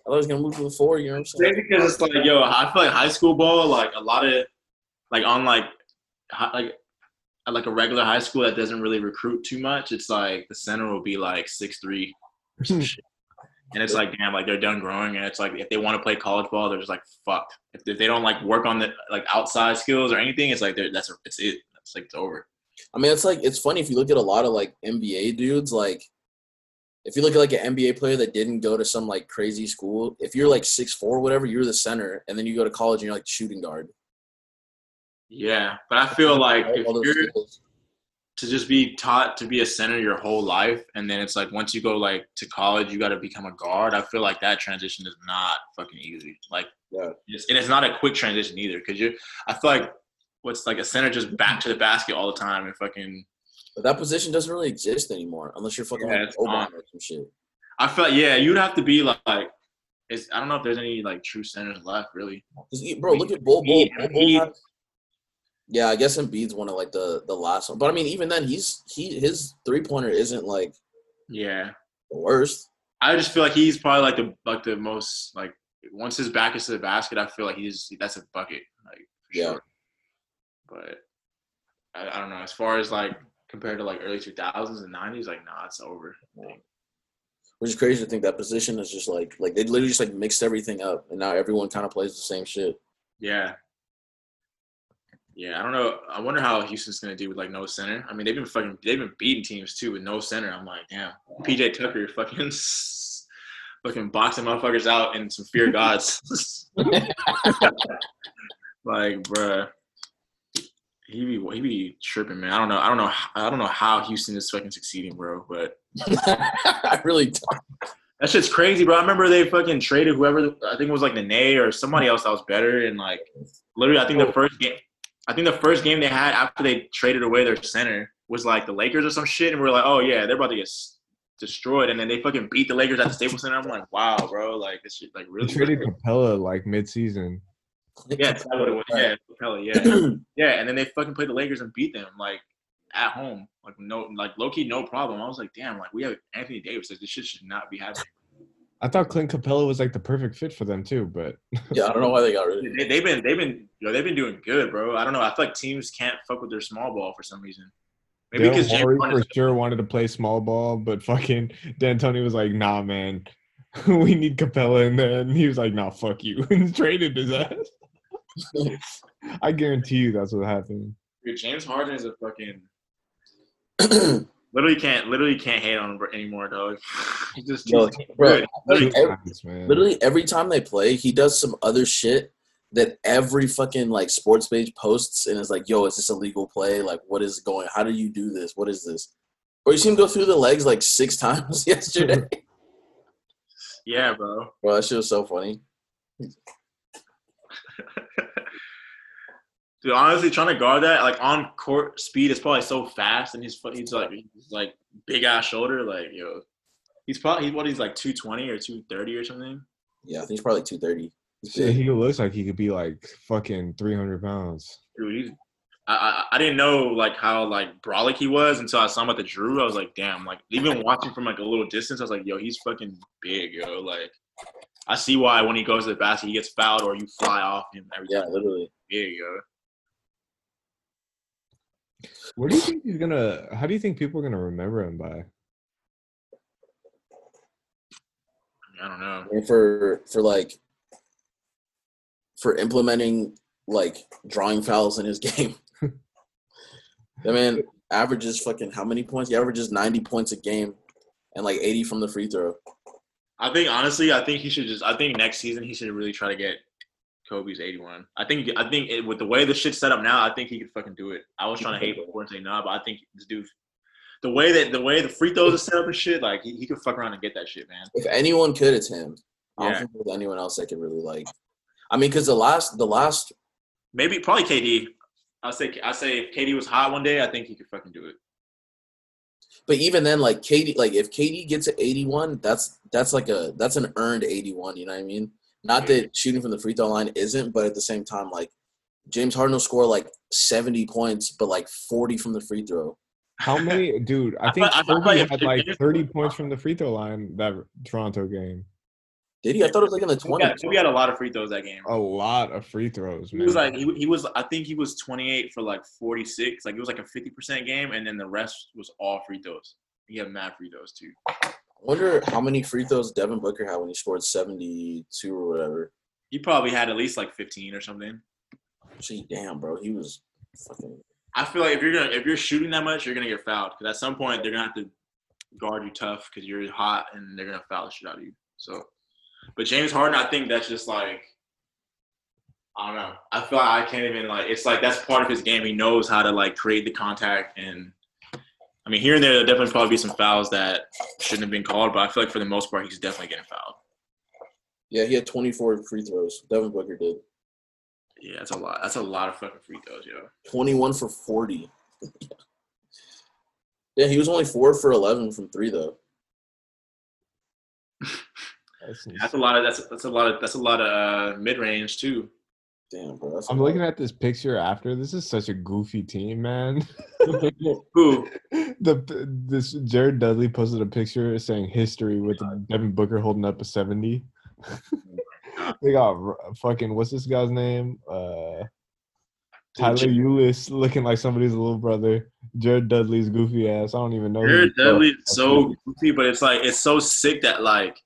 he was gonna move to the four. You know what I'm saying? Maybe because it's like, yo, I feel like high school ball, like a lot of, like on like, hi- like, like a regular high school that doesn't really recruit too much. It's like the center will be like six three, or some shit. And it's like damn, like they're done growing, and it's like if they want to play college ball, they're just like fuck. If, if they don't like work on the like outside skills or anything, it's like they're that's it's it. It's like it's over. I mean, it's like it's funny if you look at a lot of like NBA dudes. Like, if you look at like an NBA player that didn't go to some like crazy school, if you're like six four, whatever, you're the center, and then you go to college and you're like shooting guard. Yeah, but I feel like if you're. To just be taught to be a center your whole life and then it's like once you go like to college you got to become a guard i feel like that transition is not fucking easy like Yeah. it's, and it's not a quick transition either because you i feel like what's like a center just back to the basket all the time and fucking But that position doesn't really exist anymore unless you're fucking Yeah, like or some shit. i feel like yeah you'd have to be like, like it's, i don't know if there's any like true centers left really bro, look at Bol Bol. Bol, Bol. Yeah, I guess Embiid's one of like the the last one, but I mean, even then, he's he his three pointer isn't like yeah. the worst. i just feel like he's probably like the like the most like once his back is to the basket i feel like he's that's a bucket like for Yeah. sure. But I, I don't know. As far as like compared to like early 2000s and 90s like nah it's over Which is crazy to think that position is just like like they literally just like mixed everything up, and now everyone kind of plays the same shit. yeah yeah i don't know. I wonder how houston's gonna do with like no center. I mean they've been fucking they've been beating teams too with no center. I'm like damn. PJ Tucker fucking fucking boxing motherfuckers out in some fear gods. Like bruh. He be he be tripping man. I don't know i don't know i don't know how houston is fucking succeeding bro but I really don't. That shit's crazy, bro. I remember they fucking traded whoever I think it was like Nene or somebody else that was better, and like literally, I think the oh. first game, I think the first game they had after they traded away their center was like the Lakers or some shit, and we are like, oh yeah, they're about to get destroyed, and then they fucking beat the Lakers at the Staples Center. I'm like, wow, bro, like this shit, like really. They really. traded Capela like mid-season. Yeah, that's what it was. Yeah, Capela, yeah, yeah, and then they fucking played the Lakers and beat them like at home, like no, like low key, no problem. I was like, damn, like we have Anthony Davis. Like this shit should not be happening. I thought Clint Capela was like the perfect fit for them too, but Yeah, I don't know why they got rid of him. They, they've been they've been you know, they've been doing good, bro. I don't know. I feel like teams can't fuck with their small ball for some reason. Maybe Daryl because James Morey Harden for sure wanted to play small ball, but fucking D'Antoni was like, "Nah, man, we need Capela in there," and he was like, "Nah, fuck you," and traded his ass. I guarantee you that's what happened. Dude, James Harden is a fucking Literally can't literally can't hate on him anymore, dog. He just too Yo, bro, literally, every, times, literally every time they play, he does some other shit that every fucking like sports page posts and is like, "Yo, is this a legal play? Like, what is going? How do you do this? What is this?" Or you see him go through the legs like six times yesterday. Yeah, bro. bro, that shit was so funny. Dude, honestly, trying to guard that like on court speed is probably so fast, and he's fu- he's like he's like big ass shoulder, like yo, he's probably he's what he's like two twenty or two thirty or something. Yeah, I think he's probably two thirty. Shit, he looks like he could be like fucking 300 pounds. Dude, he's I, I I didn't know like how like brolic he was until I saw him at the Drew. I was like, damn, like even watching from like a little distance, I was like, yo, he's fucking big, yo. Like I see why when he goes to the basket, he gets fouled or you fly off him every Yeah, time. literally. Big, yo. What do you think he's gonna? How do you think people are gonna remember him by? I don't know. And for for like for implementing like drawing fouls in his game. that man averages fucking how many points? He averages ninety points a game and like eighty from the free throw. I think honestly, I think he should just. I think next season he should really try to get Kobe's 81. I think. I think it, with the way the shit's set up now, I think he could fucking do it. I was trying to hate before and say nah, but I think this dude, the way that the way the free throws are set up and shit, like he, he could fuck around and get that shit, man. If anyone could, it's him. I don't Yeah. think there's anyone else that could really like. I mean, because the last the last Maybe probably KD. I say I say if KD was hot one day, I think he could fucking do it. But even then, like KD, like if KD gets to eighty one, that's that's like a that's an earned eighty one. You know what I mean? Not that shooting from the free throw line isn't, but at the same time, like James Harden will score like seventy points, but like forty from the free throw. How many, dude? I I think I feel Kobe like if- had like 30 points from the free throw line that Toronto game. Did he? I thought it was like in the twenties. we had a lot of free throws that game. A lot of free throws, He was like he, he was I think he was 28 for like 46. Like it was like a 50% game, and then the rest was all free throws. He had mad free throws too. I wonder how many free throws Devin Booker had when he scored seventy two or whatever. He probably had at least like 15 or something. Gee, damn, bro, he was fucking. I feel like if you're gonna if you're shooting that much, you're gonna get fouled because at some point they're gonna have to guard you tough because you're hot and they're gonna foul the shit out of you. So, but James Harden, I think that's just like I don't know. I feel like I can't even like. It's like that's part of his game. He knows how to like create the contact and. I mean, here and there, there'll definitely probably be some fouls that shouldn't have been called, but I feel like for the most part, he's definitely getting fouled. Yeah, he had twenty four free throws. Devin Booker did Yeah, that's a lot. That's a lot of fucking free throws, yo. twenty one for forty. yeah, he was only four for eleven from three though. That's That's a lot of that's that's a lot of that's a lot of uh, mid range too. Damn, bro. That's a I'm lot. looking at this picture after. This is such a goofy team, man. Who? the this Jared Dudley posted a picture saying history with Devin Booker holding up a 70. they got fucking what's this guy's name? Uh Tyler J- Ulis looking like somebody's little brother. Jared Dudley's goofy ass. I don't even know. Jared the Dudley is so goofy, but it's like it's so sick that like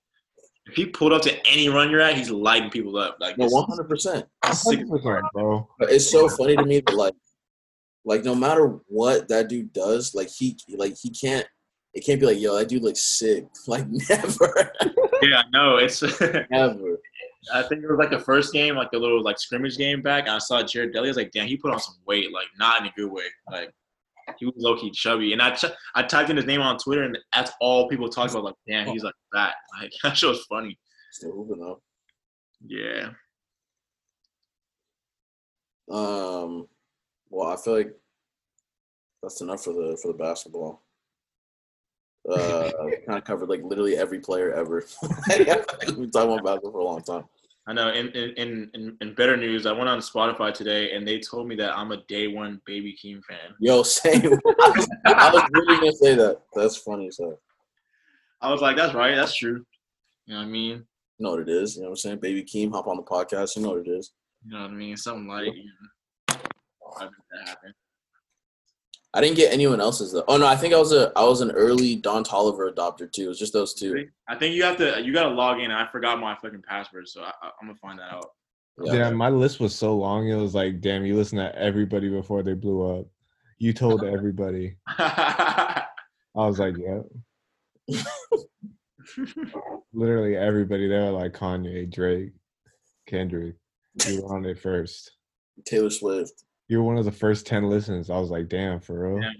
if he pulled up to any run you're at, he's lighting people up. Like No, one hundred percent. bro. It's so funny to me that like, like no matter what that dude does, like he like he can't. It can't be like, yo, that dude looks sick. Like never, Yeah, I know. It's never. I think it was like the first game, like the little like scrimmage game back. And I saw Jared Dudley. I was like, damn, he put on some weight, like not in a good way. Like he was low key chubby. And I ch- I typed in his name on Twitter, and that's all people talk about. Like, damn, he's like fat. Like that shit was funny. Still hooping though. Yeah. Um, well, I feel like that's enough for the for the basketball. Uh, kind of covered like literally every player ever. We've been talking about basketball for a long time. I know. In, in in in better news, I went on Spotify today, and they told me that I'm a day one Baby Keem fan. Yo, same. I was really gonna say that. That's funny. So, I was like, that's right, that's true. You know what I mean? you know what it is. You know what I'm saying? Baby Keem, hop on the podcast. You know what it is. You know what I mean? Something like you know, that happen. I didn't get anyone else's though. Oh no, I think I was a I was an early Don Toliver adopter too. It was just those two. I think you have to you gotta log in. I forgot my fucking password, so I, I, I'm gonna find that out. Yeah, my list was so long. It was like, damn, you listen to everybody before they blew up. You told everybody. I was like, yeah. Literally everybody there, like Kanye, Drake, Kendrick. You were on it first. Taylor Swift. You were one of the first ten listeners. I was like, damn, for real. Yeah.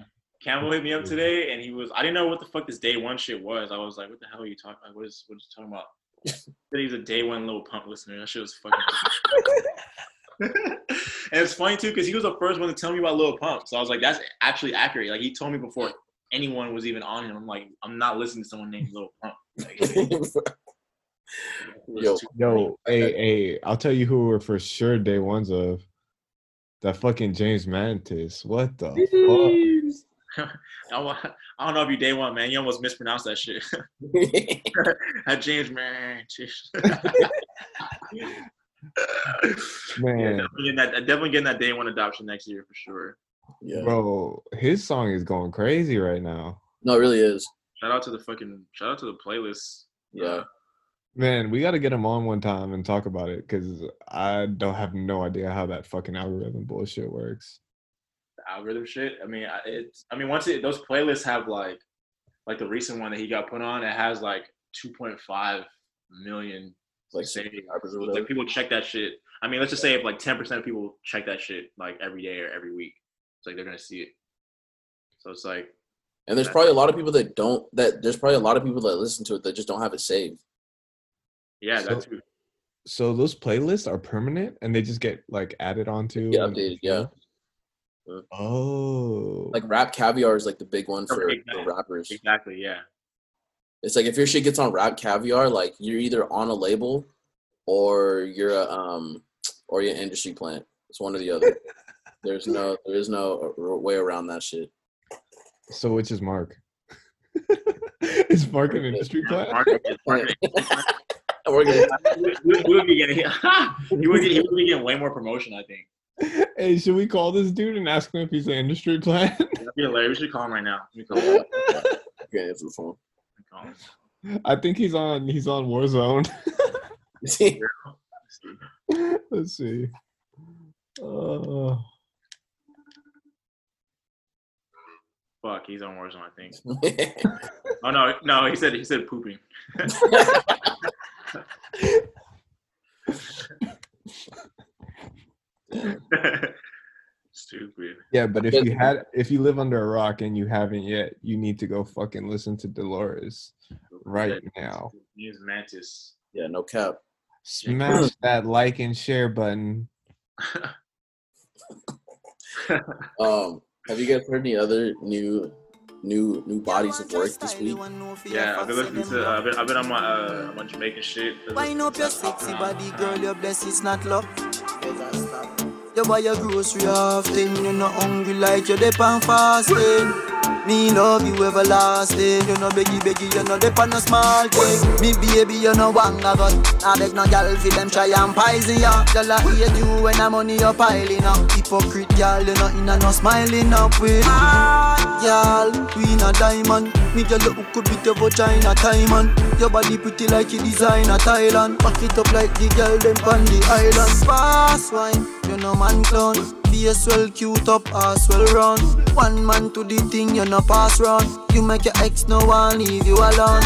Campbell hit me up today, and he was. I didn't know what the fuck this day one shit was. I was like, "What the hell are you talking? Like, what is what is you talking about?" Said he's a day one Lil Pump listener. That shit was fucking. and it's funny too because he was the first one to tell me about Lil Pump. So I was like, "That's actually accurate." Like he told me before anyone was even on him. I'm like, I'm not listening to someone named Lil Pump. Like, Yo. too- Yo, hey, hey, I'll tell you who we're for sure day ones of. That fucking James Mantis. What the fuck? I don't know if you day one, man. You almost mispronounced that shit. that James man. yeah, Man, definitely getting that definitely getting that day one adoption next year for sure. yeah. bro, his song is going crazy right now. No, it really is. Shout out to the fucking shout out to the playlist. Yeah. Man, we got to get him on one time and talk about it because I don't have no idea how that fucking algorithm bullshit works. The algorithm shit. I mean, it's I mean once it those playlists have like like the recent one that he got put on, it has like 2.5 million Like saved. subscribers or So, whatever. like people check that shit. I mean, let's just say if like 10% of people check that shit like every day or every week, it's like they're gonna see it. So it's like And there's probably a lot of people that don't that there's probably a lot of people that listen to it that just don't have it saved. Yeah, So- that too. So those playlists are permanent and they just get like added onto. Get and- updated, yeah. Oh. Like RapCaviar is like the big one for, Exactly. for rappers. Exactly. Yeah. It's like if your shit gets on RapCaviar, like you're either on a label or you're a um or you're an industry plant. It's one or the other. There's no there is no uh, way around that shit. so which is Mark? is Mark an industry plant? Market, market, We're gonna, he, he would be getting he would he would be getting way more promotion. I think. hey, should we call this dude and ask him if he's an industry plan? That'd be hilarious. We should call him right now. Let me call him. can't answer the phone. Let me call him. I think he's on he's on Warzone. Let's See? Let's see. Uh, Fuck, he's on Warzone. I think. Oh no, no, he said he said pooping. Stupid. yeah, but if you had if you live under a rock and you haven't yet, you need to go fucking listen to Dolores right now. Use Mantis. yeah, no cap. Smash that like and share button. Um, have you guys heard any other new new new bodies of work this week? Yeah, I've been listening to. Uh, I've, been, I've been on my uh, on my Jamaican shit. Wind up your sexy body, girl, your bless is not luck. You buy your grocery often, you're not hungry like you're dep on fasting. Me love you everlasting, you know beggy beggy, you know dep on no small thing. Me baby, you know wanga got. I beg no gal fi them try and poison ya. Gal I hate you when the money you piling up. Hypocrite gal, you know in a no smiling up with. Ah, gal, we in a diamond. Me gal you could beat your vagina time man. Your body pretty like you design a Thailand. Back it up like the girl them on the island. Fast wine, you know man clown. Face well cute up, ass well run. One man to the thing, you know pass round. You make your ex no one leave you alone.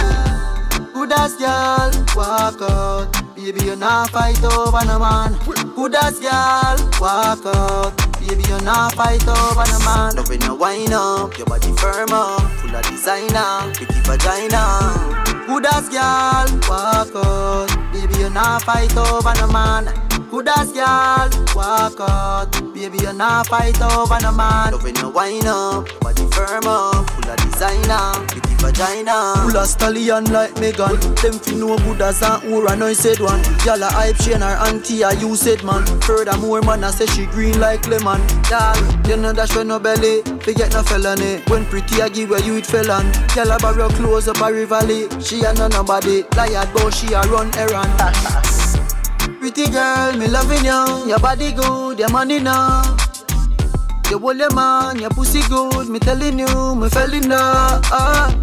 Good as girl, walk out. Baby, you not fight over no man. Good as girl, walk out. Baby, you not fight over no man. Love when you wind up, your body firm up, full of designer, pretty vagina. Good as girl, walk out. Baby, you not fight over no man. Good as girl, walk out. Baby, you're not fight over no man. Love when you wind up, body firm up, full of designer, pretty vagina. Full of stallion like Megan. Them fi know good as an Ura, no said one. Y'all a hype chain her auntie, a you said man. Furthermore, man, I say she green like lemon. Y'all, you know that she no belly, They forget no felony. When pretty, I give where you it felon. Y'all a borrow clothes up a rivali. She a no nobody, liar but she a run errand. Pretty girl, me loving you. Your body good, your money now. Your man, your pussy good. Me telling you, me fell in. Ah.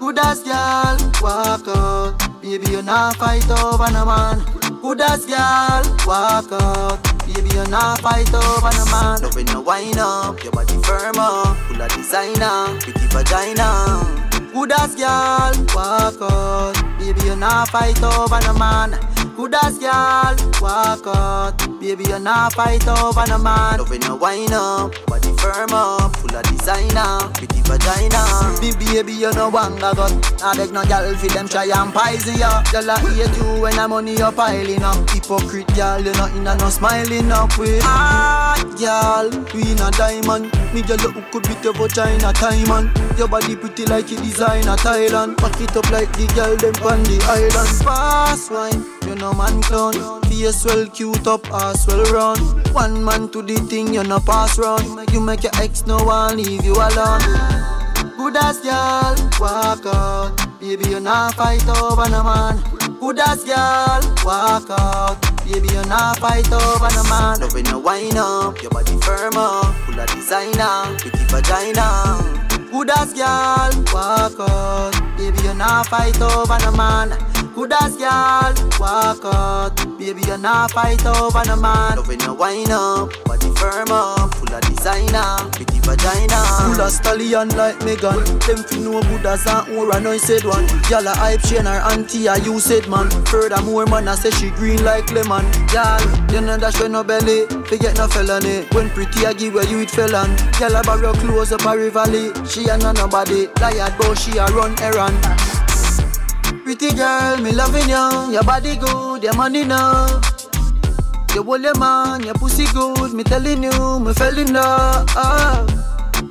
Good as girl, walk out. Baby, you not fight over no man. Good as girl, walk out. Baby, you not fight over no man. When you wind up, your body firm up, full of designer, pretty vagina. Good as girl, walk out. Baby, you not fight over no man. Good as girl, walk out. Baby, you're not fight over no man. Loving you wine up, body firm up, full of designer, pretty vagina. Me baby, you no one got. I beg no girl for them try and poison ya. Girl, I hate you when I'm money you piling up. Hypocrite girl, you not in a no smiling up with. Ah, girl, we in a diamond. Me girl, you could beat your vagina time man. Your body pretty like you designer Thailand. Pack it up like the girl them on the island. Fast wine, you know man clown. Face well cute up, ass well round. One man to the thing, you no pass round. You make your ex no one leave you alone. Good as girl, walk out. Baby, you not fight over no man. Good as girl, walk out. Baby, you not fight over no man. Loving you wine up, your body firm up, full of designer, pretty vagina. Good as girl, walk out. Baby, you not fight over no man. Good as girl, walk out. Baby, you're not fight over no man. Loving you wine up, body firm up, full of designer, pretty vagina. Full of stallion like Megan. Them fi know good as an aura, no said one. Y'all a hype, she and her auntie, a you said man. Furthermore, man, I say she green like lemon. Y'all, you know that she no belly, forget no felony. When pretty, I give her you it felon. Y'all a borrow clothes up a Rivali. She a no nobody, liar, but she a run errand. Pretty girl, me loving you. Your body good, your money no. You hold man, your pussy good. Me telling you, me fell in love.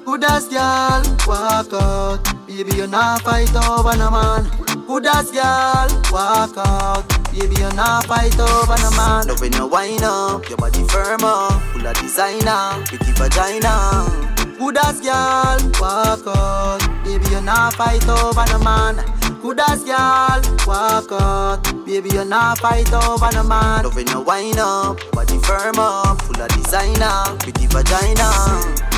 Good as girl, walk out. Baby, you not fight over no man. Good as girl, walk out. Baby, you're not fight over no man. Loving you wine up, your body firm up, full of designer, pretty vagina. Good as girl, walk out. Baby, you're not fight over no man. Good as girl, walk out. Baby, you not fight over no man. Loving you wine up, body firm up, full of designer, pretty vagina.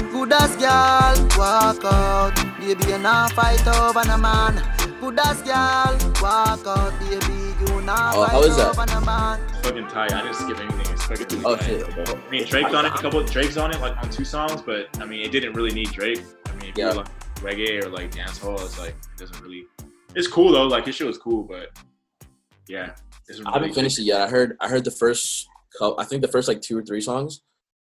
Good as girl, walk out. Baby, you not fight over no man. Good as girl, walk out. Baby, you not Oh, fight how is that? over no man. fucking tight. I didn't skip anything. It's fucking really Oh shit. Okay. I mean, Drake's on it. A couple of Drake's on it, like on two songs, but I mean, it didn't really need Drake. I mean, if Yeah. you like reggae or like dance hall, it's like it doesn't really. It's cool though. Like his shit was cool, but yeah, it's I haven't finished it yet. I heard I heard the first I think the first like two or three songs,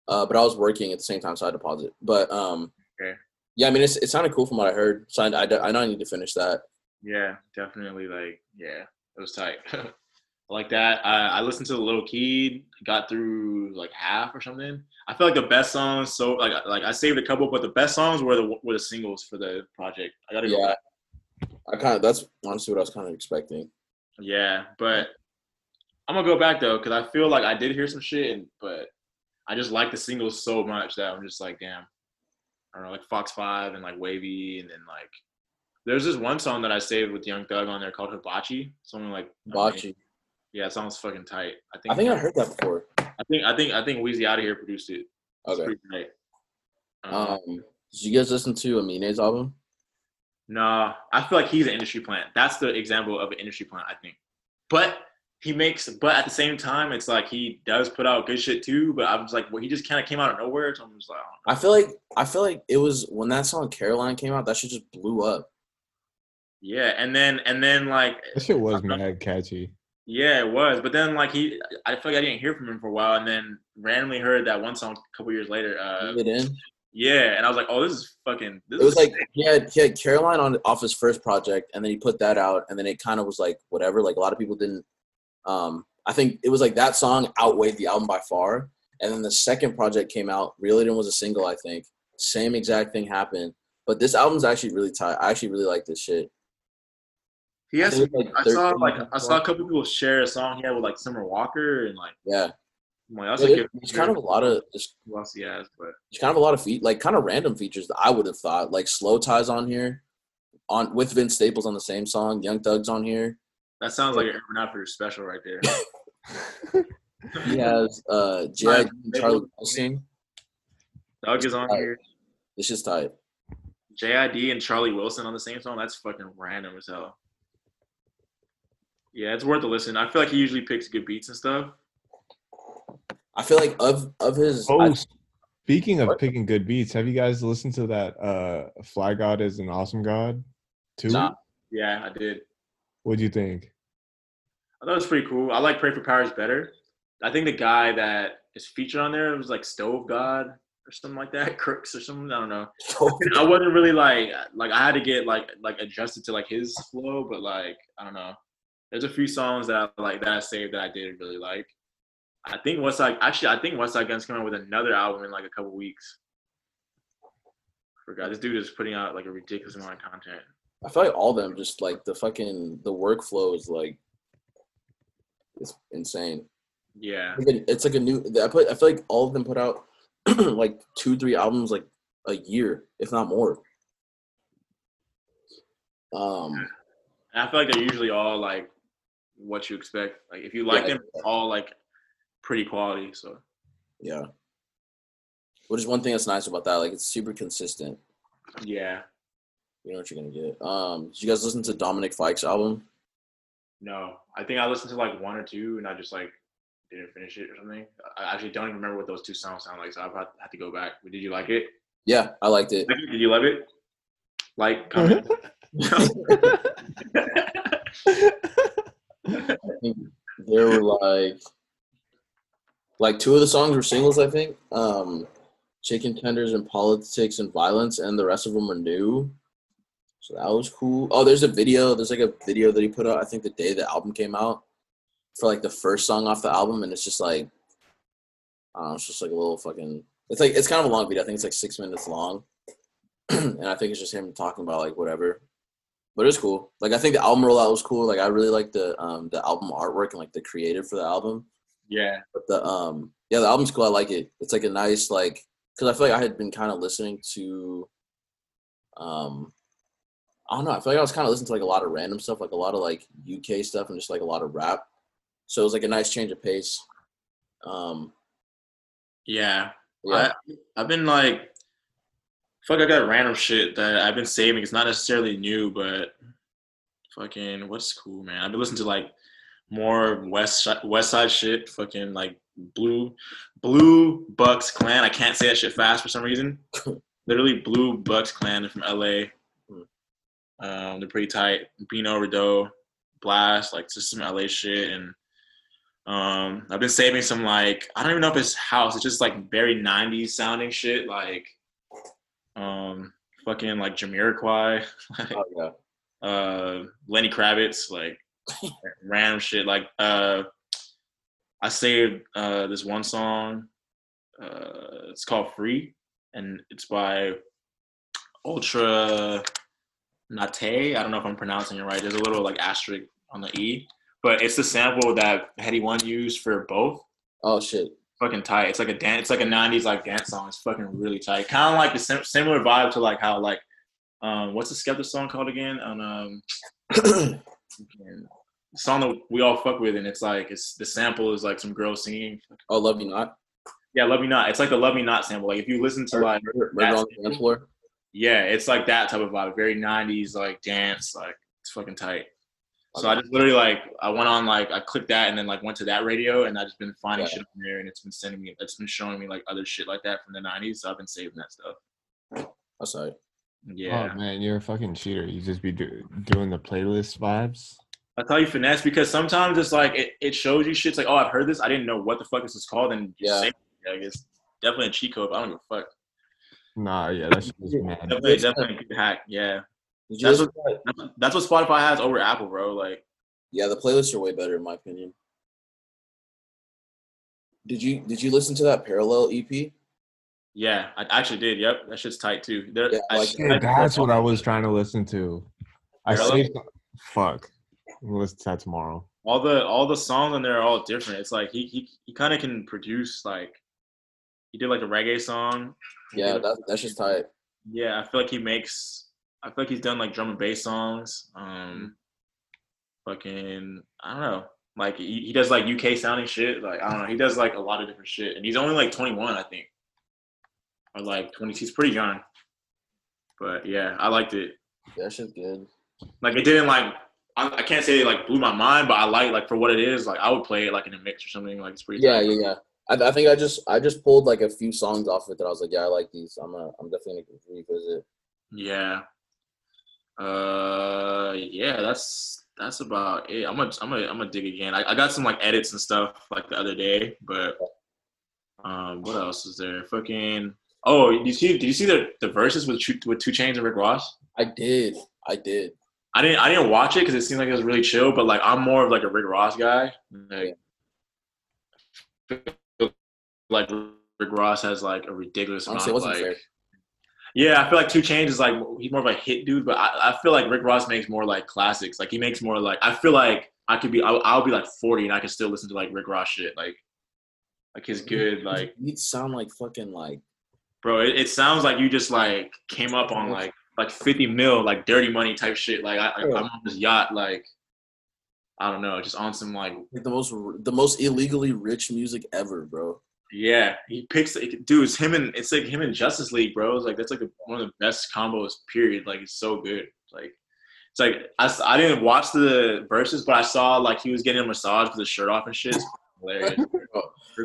uh, but I was working at the same time, so I had to pause it. But um, Okay. yeah, I mean it's it sounded cool from what I heard, so I, I, I know I need to finish that. Yeah, definitely. Like, yeah, it was tight. like that. I, I listened to the Lil Keed, got through like half or something. I feel like the best songs. So like, like I saved a couple, but the best songs were the were the singles for the project. I gotta go Yeah, back. I kind of that's honestly what I was kind of expecting. Yeah, but I'm gonna go back though because I feel like I did hear some shit, and, but I just like the singles so much that I'm just like, damn. I don't know, like Fox Five and like Wavy, and then like there's this one song that I saved with Young Thug on there called Hibachi. Something like Bachi. Yeah, it sounds fucking tight. I think I think I heard that before. I think I think I think Wheezy out of here produced it. It's Okay. Um, Um, did you guys listen to Aminé's album? Nah, I feel like he's an industry plant. That's the example of an industry plant, I think. But he makes, but at the same time, it's like he does put out good shit too. But I was like, well, he just kind of came out of nowhere. So I'm just like, oh, I feel like I feel like it was when that song Caroline came out. That shit just blew up. yeah. And then and then like, That shit was mad catchy. yeah, it was. But then like he, I feel like I didn't hear from him for a while, and then randomly heard that one song a couple years later. Uh, Leave it in. Yeah, and I was like, oh, this is fucking. This It was like sick. he had he had Caroline on off his first project, and then he put that out, and then it kind of was like whatever. Like a lot of people didn't. Um, I think it was like that song outweighed the album by far, and then the second project came out. Really, didn't was a single. I think same exact thing happened, but this album's actually really tight. I actually really like this shit. he has. I like I saw like I saw a couple people share a song he had with like Summer Walker and like, Yeah, like that's Yeah, like there's kind of a lot of just who else he has, but there's kind of a lot of feet like kind of random features that I would have thought like Slowthai on here, on with Vince Staples on the same song. Young Thug's on here. that sounds like an Urban Outfitters special right there. He has uh JID And Charlie Wilson. Doug is on Right. here. This is tight. JID and Charlie Wilson on the same song. That's fucking random as hell. Yeah, it's worth a listen. I feel like he usually picks good beats and stuff. I feel like of of his I, Speaking of What? picking good beats, have you guys listened to that uh Fly God is an awesome God? Too? Nah. Yeah, I did. What'd you think? I thought it was pretty cool. I like Pray for Paris better. I think the guy that is featured on there was like Stove God or something like that, Crooks or something. I don't know. I wasn't really like like I had to get like like adjusted to like his flow, but like I don't know. There's a few songs that I like that I saved that I did really like. I think West Side actually I think Westside Gunn's coming out with another album in like a couple weeks. Forgot this dude is putting out like a ridiculous amount of content. I feel like all of them just like the fucking the workflow is like it's insane. Yeah. It's like a new. I put. I feel like all of them put out like two, three albums like a year, if not more. Um, And I feel like they're usually all like what you expect. Like if you like Yeah, them, it's all like pretty quality. So yeah. Which is one thing that's nice about that. Like it's super consistent. yeah. You know what you're gonna get. Um, did you guys listen to Dominic Fike's album? No, I think I listened to like one or two, and I just like didn't finish it or something. I actually don't even remember what those two songs sound like, so I've had to go back. But did you like it? Yeah, I liked it. It? Did you love it? Like, comment. I think there were like like two of the songs were singles, I think. Um Chicken Tenders and Politics and Violence and the rest of them were new. So that was cool. Oh, there's a video. There's like a video that he put out, I think the day the album came out for like the first song off the album and it's just like I don't know, it's just like a little fucking it's like it's kind of a long video. I think it's like six minutes long. and I think it's just him talking about like whatever but it's cool. Like I think the album rollout was cool. Like I really like the um the album artwork and like the creative for the album. Yeah, But the um yeah, the album's cool. I like it. It's like a nice like because I feel like I had been kind of listening to um I don't know. I feel like I was kind of listening to like a lot of random stuff, like a lot of like UK stuff and just like a lot of rap. So it was like a nice change of pace. Um yeah. yeah. I, I've been like, fuck, I got random shit that I've been saving. It's not necessarily new, but fucking, what's cool, man? I've been listening to like more West West Side shit. Fucking like Blue Blue Bucks Clan. I can't say that shit fast for some reason. Literally, Blue Bucks Clan. They're from LA. Um, they're pretty tight. Bino Rideaux, Blxst, like just some LA shit, and um, I've been saving some like I don't even know if it's house. It's just like very '90s sounding shit, like um, fucking like Jamiroquai, like, oh yeah. uh, Lenny Kravitz, like random shit. Like uh, I saved uh, this one song. Uh, it's called "Free," and it's by Ultra Nate. I don't know if I'm pronouncing it right. There's a little like asterisk on the e, but it's the sample that Headie One used for both. Oh shit. Fucking tight. It's like a dance. It's like a '90s like dance song. It's fucking really tight. Kind of like the sim- similar vibe to like how like um what's the Skepta song called again? On um song that we all fuck with, and it's like it's the sample is like some girl singing. oh, love you not. Yeah, Love Me Not. It's like the Love Me Not sample. Like if you listen to like Murder, Murder on the dance floor. yeah, it's like that type of vibe. Very '90s like dance. Like it's fucking tight. So I just literally like I went on like I clicked that and then like went to that radio and I just been finding Yeah. shit on there and it's been sending me it's been showing me like other shit like that from the '90s. So I've been saving that stuff. That's all right. Oh, yeah, Oh man, you're a fucking cheater. You just be do- doing the playlist vibes. that's how you finesse because sometimes it's like it, it shows you shit. It's like oh I've heard this. I didn't know what the fuck this is called and you Yeah. save it. Like it's definitely a cheat code. But I don't give a fuck. Nah, yeah, that's just mad. Definitely, definitely a good hack. Yeah, that's what, that's- that's what Spotify has over Apple, bro. Like Yeah, the playlists are way better in my opinion. Did you did you listen to that parallel EP? Yeah, I actually did. Yep, that shit's tight too. There, Yeah, I- like- Shit, that's what I was trying to listen to. I Really? saved. Fuck. We'll listen to that tomorrow. all the all the songs on there are all different. It's like he he, he kind of can produce like he did like a reggae song. Yeah, did- that, that's just tight. yeah. I feel like he makes. I feel like he's done like drum and bass songs. Um, fucking I don't know. Like he, he does like UK sounding shit. Like I don't know. He does like a lot of different shit, and he's only like 21, I think, like 20. He's pretty young. But yeah, I liked it. That shit's good. Like it didn't like. I, I can't say it like blew my mind, but I like like for what it is. Like I would play it like in a mix or something. Like it's pretty. Yeah, yeah, yeah. I, I think I just I just pulled like a few songs off it that I was like, yeah, I like these. I'm a, I'm definitely gonna revisit. Yeah. Uh, yeah, that's that's about it. I'm gonna I'm gonna I'm gonna dig again. I, I got some like edits and stuff like the other day, but um, what else is there? Fucking. Oh, did you see? Did you see the the Verzuz with Two- with 2 Chainz and Rick Ross? I did, I did. I didn't I didn't watch it because it seemed like it was really chill. But like I'm more of like a Rick Ross guy. Like, like Rick Ross has like a ridiculous amount Honestly, it of wasn't like. fair. Yeah, I feel like 2 Chainz is like he's more of a hit dude, but I, I feel like Rick Ross makes more like classics. Like he makes more like I feel like I could be I'll, I'll be like 40 and I can still listen to like Rick Ross shit. Like like his good like You'd sound like fucking like bro. It, it sounds like you just like came up on like like 50 mil like dirty money type shit. Like I, I'm on this yacht like I don't know, just on some like like the most the most illegally rich music ever, bro. Yeah, he picks dude. It's him and it's like him and Justice League, bro. It's like that's like a, one of the best combos. Period. Like it's so good. Like it's like I, I didn't watch the Verzuz, but I saw like he was getting a massage with his shirt off and shit. It's hilarious.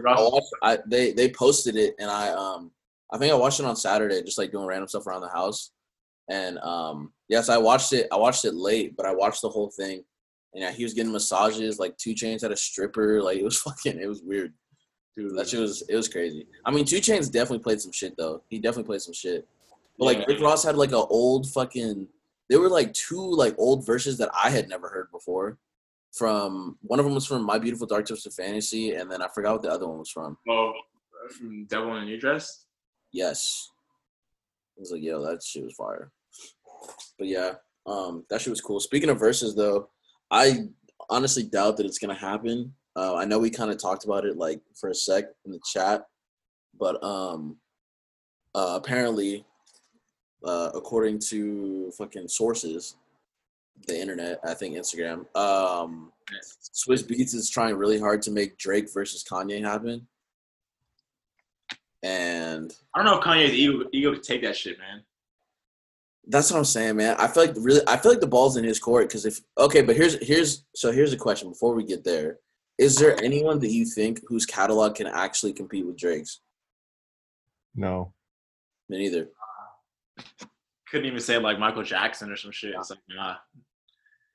I watched, I, they they posted it and I um I think I watched it on Saturday, just like doing random stuff around the house. And um yes, I watched it. I watched it late, but I watched the whole thing. And yeah, he was getting massages. Like 2 Chainz had a stripper. Like it was fucking. It was weird. dude, That shit was it was crazy. I mean, 2 Chainz definitely played some shit though. He definitely played some shit. But like Yeah. Rick Ross had like a old fucking. There were like two like old verses that I had never heard before. From one of them was from My Beautiful Dark Twisted Fantasy, and then I forgot what the other one was from. oh, from Devil in a New Dress. Yes. I was like, yo, that shit was fire. But yeah, um, that shit was cool. Speaking of verses, though, I honestly doubt that it's gonna happen. Uh, I know we kind of talked about it like for a sec in the chat, but um, uh, apparently, uh, according to fucking sources, the internet, I think Instagram, um, Swizz Beatz is trying really hard to make Drake versus Kanye happen. And I don't know if Kanye's ego, ego could take that shit, man. That's what I'm saying, man. I feel like really, I feel like the ball's in his court because if okay, but here's here's so here's a question before we get there: Is there anyone that you think whose catalog can actually compete with Drake's? No. Me neither. Couldn't even say like Michael Jackson or some shit. It's like nah,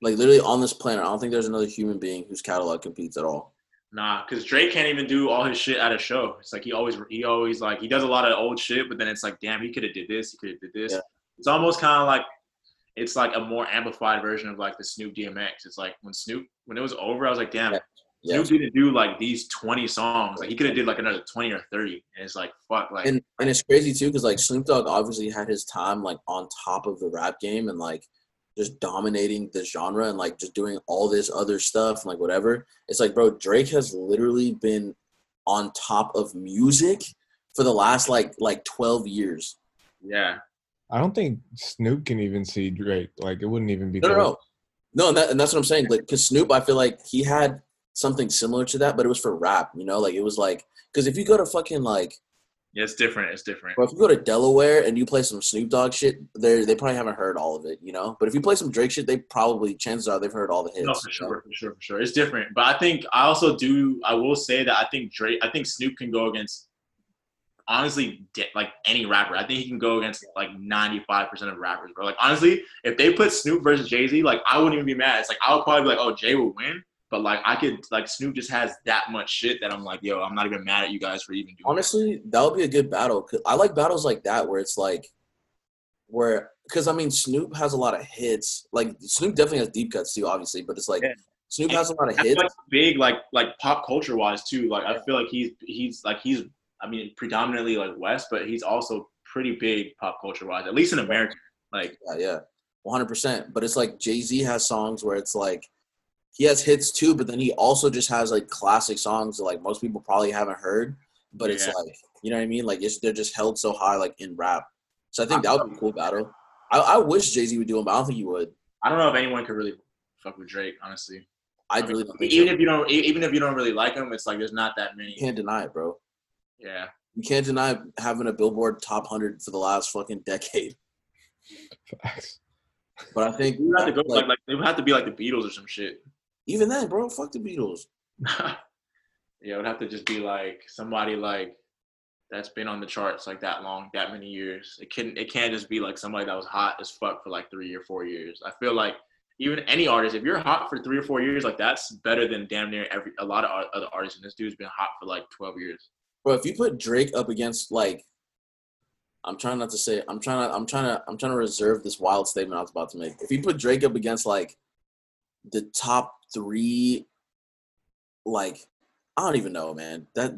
Like literally on this planet, I don't think there's another human being whose catalog competes at all. Nah, because Drake can't even do all his shit at a show. It's like he always he always like he does a lot of old shit, but then it's like damn, he could have did this, he could have did this. Yeah. It's almost kind of like it's like a more amplified version of like the Snoop DMX. It's like when Snoop when it was over, I was like, damn, Yeah. Yeah. Snoop didn't do like these twenty songs. Like he could have did like another twenty or thirty. And it's like fuck, like And and it's crazy too because like Snoop Dogg obviously had his time like on top of the rap game and like just dominating the genre and like just doing all this other stuff and like whatever. It's like, bro, Drake has literally been on top of music for the last like like 12 years. yeah, I don't think Snoop can even see Drake. Like it wouldn't even be. No, no, no. No, and, that, and that's what I'm saying. Like, cause Snoop, I feel like he had something similar to that, but it was for rap. You know, like it was like, cause if you go to fucking like, yeah, it's different. It's different. or if you go to Delaware and you play some Snoop Dogg shit, they they probably haven't heard all of it. You know, but if you play some Drake shit, they probably chances are they've heard all the hits. No, for you know? sure, for sure, for sure. It's different, but I think I also do. I will say that I think Drake. I think Snoop can go against honestly like any rapper. I think he can go against like ninety five percent of rappers, bro. Like honestly, if they put Snoop versus Jay Z, like I wouldn't even be mad. It's like I would probably be like, oh, Jay will win. But like I could like Snoop just has that much shit that I'm like, yo, I'm not even mad at you guys for even doing. Honestly, that would be a good battle. 'Cause I like battles like that where it's like, where because I mean Snoop has a lot of hits. Like Snoop definitely has deep cuts too, obviously, but it's like Yeah. Snoop has a lot of hits. like big like like pop culture wise too. Like I feel like he's he's like he's I mean predominantly like West, but he's also pretty big pop culture wise, at least in America. Like Yeah, yeah, one hundred percent. But it's like Jay Z has songs where it's like he has hits too, but then he also just has like classic songs that like most people probably haven't heard. But it's Yeah. like you know what I mean? Like it's, they're just held so high like in rap. So I think that would be a cool battle. I, I wish Jay Z would do them, but I don't think he would. I don't know if anyone could really fuck with Drake, honestly. I, I mean, really don't even so. if you don't, even if you don't really like him, it's like there's not that many. You can't deny it, bro. Yeah, You can't deny having a Billboard top hundred for the last fucking decade. Facts. But I think you have to go like, like, like they would have to be like the Beatles or some shit. Even then, bro, fuck the Beatles. Yeah, it would have to just be like somebody like that's been on the charts like that long, that many years. It can it can't just be like somebody that was hot as fuck for like three or four years. I feel like even any artist, if you're hot for three or four years, like that's better than damn near every a lot of o- other artists. And this dude's been hot for like twelve years. Bro, if you put Drake up against like, I'm trying not to say. I'm trying to. I'm trying to. I'm trying to reserve this wild statement I was about to make. If you put Drake up against like, the top three, like, I don't even know, man. That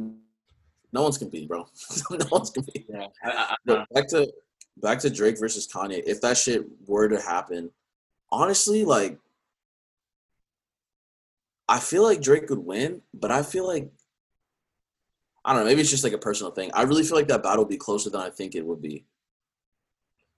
no one's competing, bro. no one's competing. Yeah, I, I, I, back to back to Drake versus Kanye. If that shit were to happen, honestly, like I feel like Drake could win, but I feel like I don't know. Maybe it's just like a personal thing. I really feel like that battle would be closer than I think it would be.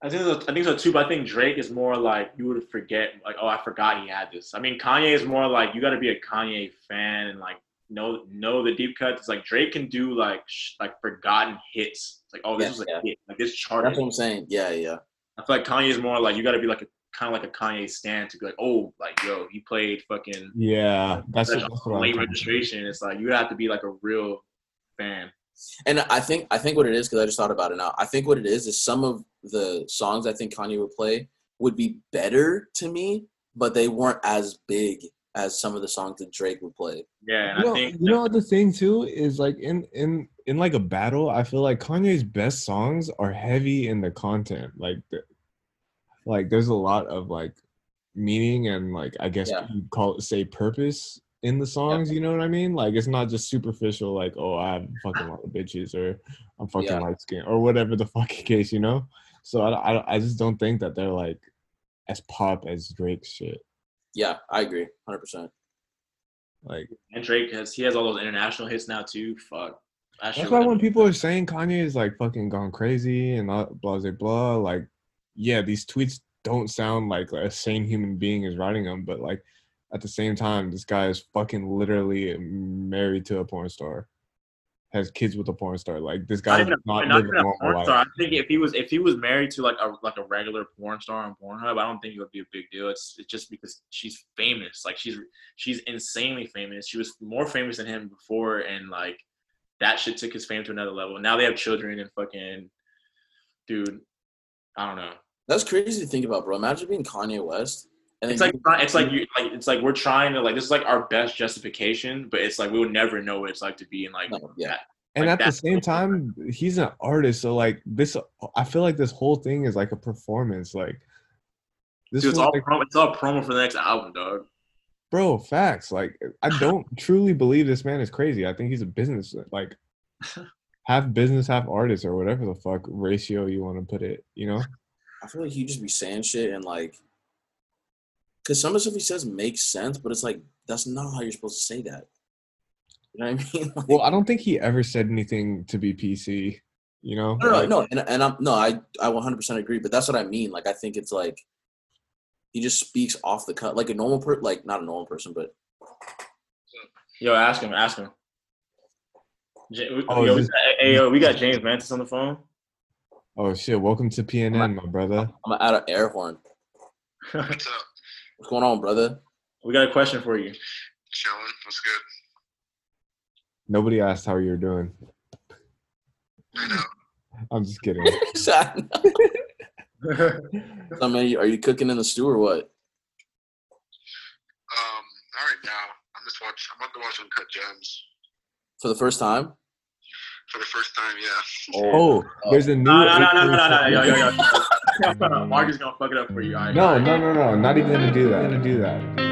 I think so, I think so too. But I think Drake is more like you would forget, like, oh, I forgot he had this. I mean, Kanye is more like you got to be a Kanye fan and like know know the deep cuts. It's like Drake can do like sh- like forgotten hits. It's like, oh, this Yeah, was a yeah. hit. Like this charted. That's what I'm saying. Yeah, yeah. I feel like Kanye is more like you got to be like a kind of like a Kanye stand to be like, oh, like yo, he played fucking Yeah, that's, such that's what I'm late registration. It's like you have to be like a real fan. And I think I think what it is because I just thought about it now. I think what it is is some of the songs I think Kanye would play would be better to me, but they weren't as big as some of the songs that Drake would play. Yeah, and You know, think you know what the thing too is like in in in like a battle, I feel like Kanye's best songs are heavy in the content. Like, the, like there's a lot of like meaning and like I guess Yeah. you call it say purpose in the songs. You know what I mean? Like it's not just superficial. Like oh, I have fucking lot of bitches or I'm fucking Yeah. light skin or whatever the fucking case. You know? So I, I I just don't think that they're like as pop as Drake's shit. Yeah, I agree, hundred percent. Like and Drake has he has all those international hits now too. Fuck. That That's shit why when people are saying Kanye is like fucking gone crazy and blah blah blah, blah like, yeah, these tweets don't sound like a sane human being is writing them, but like at the same time, this guy is fucking literally married to a porn star, has kids with a porn star. Like this guy not does even, a, not not live a a normal porn life. star. I think if he was if he was married to like a like a regular porn star on Pornhub, I don't think it would be a big deal. It's, it's just because she's famous. Like she's she's insanely famous. She was more famous than him before, and like that shit took his fame to another level. Now they have children and fucking dude. I don't know. That's crazy to think about, bro. Imagine being Kanye West. And It's then like it's like you like it's like we're trying to like this is like our best justification, but it's like we would never know what it's like to be in like No, yeah. that. and like at the same so time, he's an artist, so like this, I feel like this whole thing is like a performance. Like this Dude, it's all like promo, it's all promo for the next album, dog. bro facts like i don't truly believe this man is crazy i think he's a business like half business half artist or whatever the fuck ratio you want to put it you know I feel like he just be saying shit and like, because some of the stuff he says makes sense, but it's like that's not how you're supposed to say that. You know what I mean? Like, well i don't think he ever said anything to be pc you know no, no, Like, no, and, and I'm no, I I 100% agree, but that's what I mean. Like, I think it's like he just speaks off the cut, like a normal per, like not a normal person, but Yo, ask him, ask him. J- we- Oh, yo, is we got, hey, yo, we got James Mantis on the phone. oh shit welcome to pnn my brother I'm out of add air horn. What's up? What's going on, brother? we got a question for you. Chilling. What's good? nobody asked how you're doing I know. i'm just kidding so, man, are you cooking in the stew or what? Um. All right, now I'm just watch. I'm about to watch Uncut Gems For the first time? for the first time. Yeah. oh there's a new no, no, no, no, no, no, no, 8:30 yo, yo, yo. Mark is gonna fuck it up for you. Right, no no no no not even gonna do that gonna do that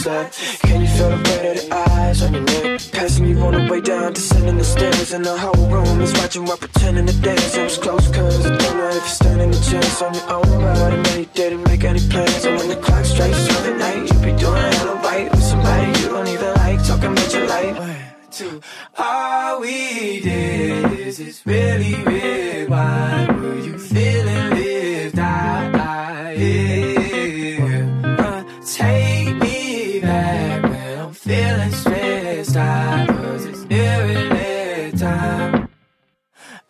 you slept. Can you feel the weight of the eyes on your neck? Passing you on the way down, descending the stairs, and the whole room is watching while pretending to dance. It was close, cause I don't know if you're standing a chance on your own, but I know you didn't make any plans. And when the clock strikes 12 at night, you'll be doing hella right with somebody you don't even like, talking about your life. One, two, all we did is really red Why Were you feeling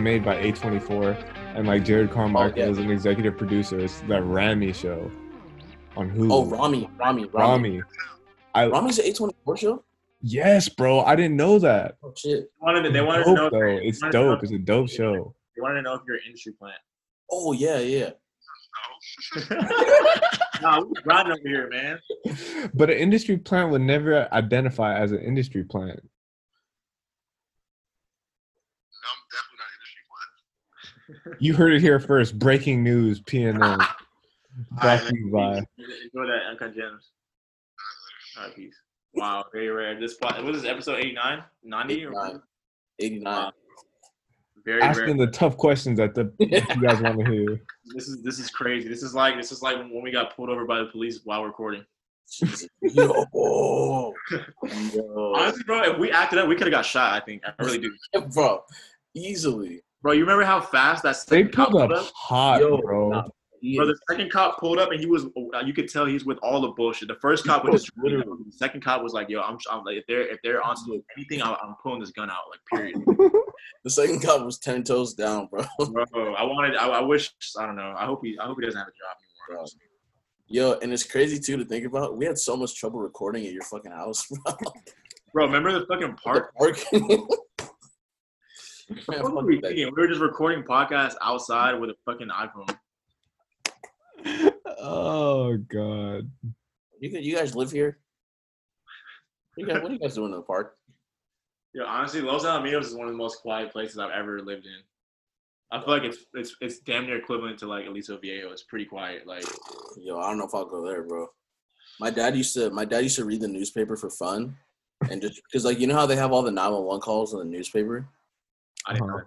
made by A24 and like Jerrod Carmichael oh, yeah. is an executive producer. It's the Ramy show on Hulu. Oh, Ramy, Ramy, Ramy. Ramy. I, Ramy's an A24 show? yes, bro. I didn't know that. Oh, shit. They wanted to, they wanted to know. though. It's they wanted to know dope. It's a dope show. They wanted to know if you're an industry plant. Oh, yeah, yeah. nah, we riding over here, man. But an industry plant would never identify as an industry plant. You heard it here first. Breaking news. PNN. All Brought right, to you man. by. Enjoy that Uncut Gems. All ah, right, peace. Wow, very rare. This spot. What is this? Episode 89? 90? 89. 89. Very Asking rare. the tough questions that the that you guys want to hear. This is this is crazy. This is like this is like when we got pulled over by the police while recording. Yo. Yo. Honestly, bro, if we acted up, we could have got shot. I think I really do. Bro, easily. Bro, you remember how fast that They second cop pulled pulled up up? hot, Yo, bro. nah, Bro, the second cop pulled up and he was. Uh, you could tell he's with all the bullshit. The first cop was just Literally. The second cop was like, "Yo, I'm, I'm like, if they're if they're on to anything, I'm, I'm pulling this gun out." Like, period. The second cop was ten toes down, bro. Bro, I wanted. I, I wish. I don't know. I hope he. I hope he doesn't have a job anymore. Yo, and it's crazy too to think about. We had so much trouble recording at your fucking house, bro. Bro, remember the fucking park? Park. What were we thinking? We were just recording podcasts outside with a fucking iPhone. Oh god. You, guys- you guys live here? You guys, what are you guys doing in the park? Yo, honestly, Los Alamitos is one of the most quiet places I've ever lived in. I feel like it's it's it's damn near equivalent to like Aliso Viejo. It's pretty quiet. Like, Yo, I don't know if I'll go there, bro. My dad used to. My dad used to read the newspaper for fun, and just because, like, you know how they have all the nine one one calls in the newspaper. I didn't Uh-huh. know.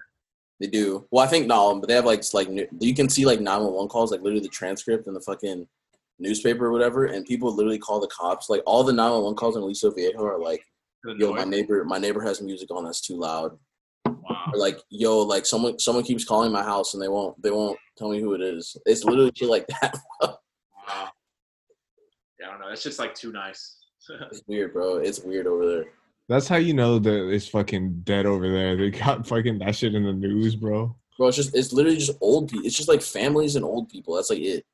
They do. Well, I think no, but they have like like you can see like nine one one calls, like literally the transcript in the fucking newspaper or whatever, and people literally call the cops. Like all the nine one one calls in Aliso Viejo are like, "Yo, my neighbor, my neighbor has music on that's too loud." Wow. Or like, "Yo, like someone someone keeps calling my house and they won't they won't tell me who it is." It's literally shit like that. Wow. Yeah, I don't know. It's just like too nice. It's weird, bro. It's weird over there. That's how you know that it's fucking dead over there. They got fucking that shit in the news, bro. Bro, it's just it's literally just old people. It's just like families and old people. That's like it.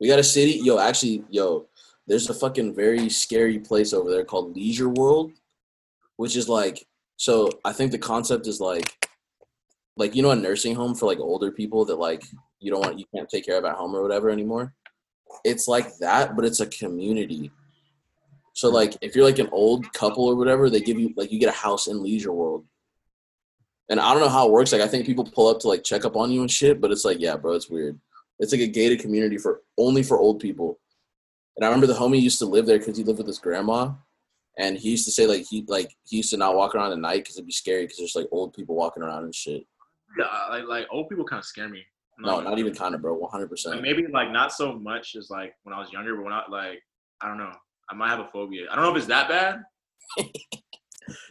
We got a city, yo. Actually, yo, there's a fucking very scary place over there called Leisure World, which is like so. I think the concept is like, like you know, a nursing home for like older people that like you don't want you can't take care of at home or whatever anymore. It's like that, but it's a community. So like if you're like an old couple or whatever, they give you like you get a house in Leisure World. And I don't know how it works. Like I think people pull up to like check up on you and shit, but it's like, yeah, bro, it's weird. It's like a gated community for only for old people. And I remember the homie used to live there because he lived with his grandma, and he used to say like he like he used to not walk around at night because it'd be scary because there's like old people walking around and shit. Yeah, like like old people kind of scare me. No, not even kind of, bro. One hundred percent. maybe like not so much as like when I was younger, but when I like I don't know. I might have a phobia. I don't know if it's that bad.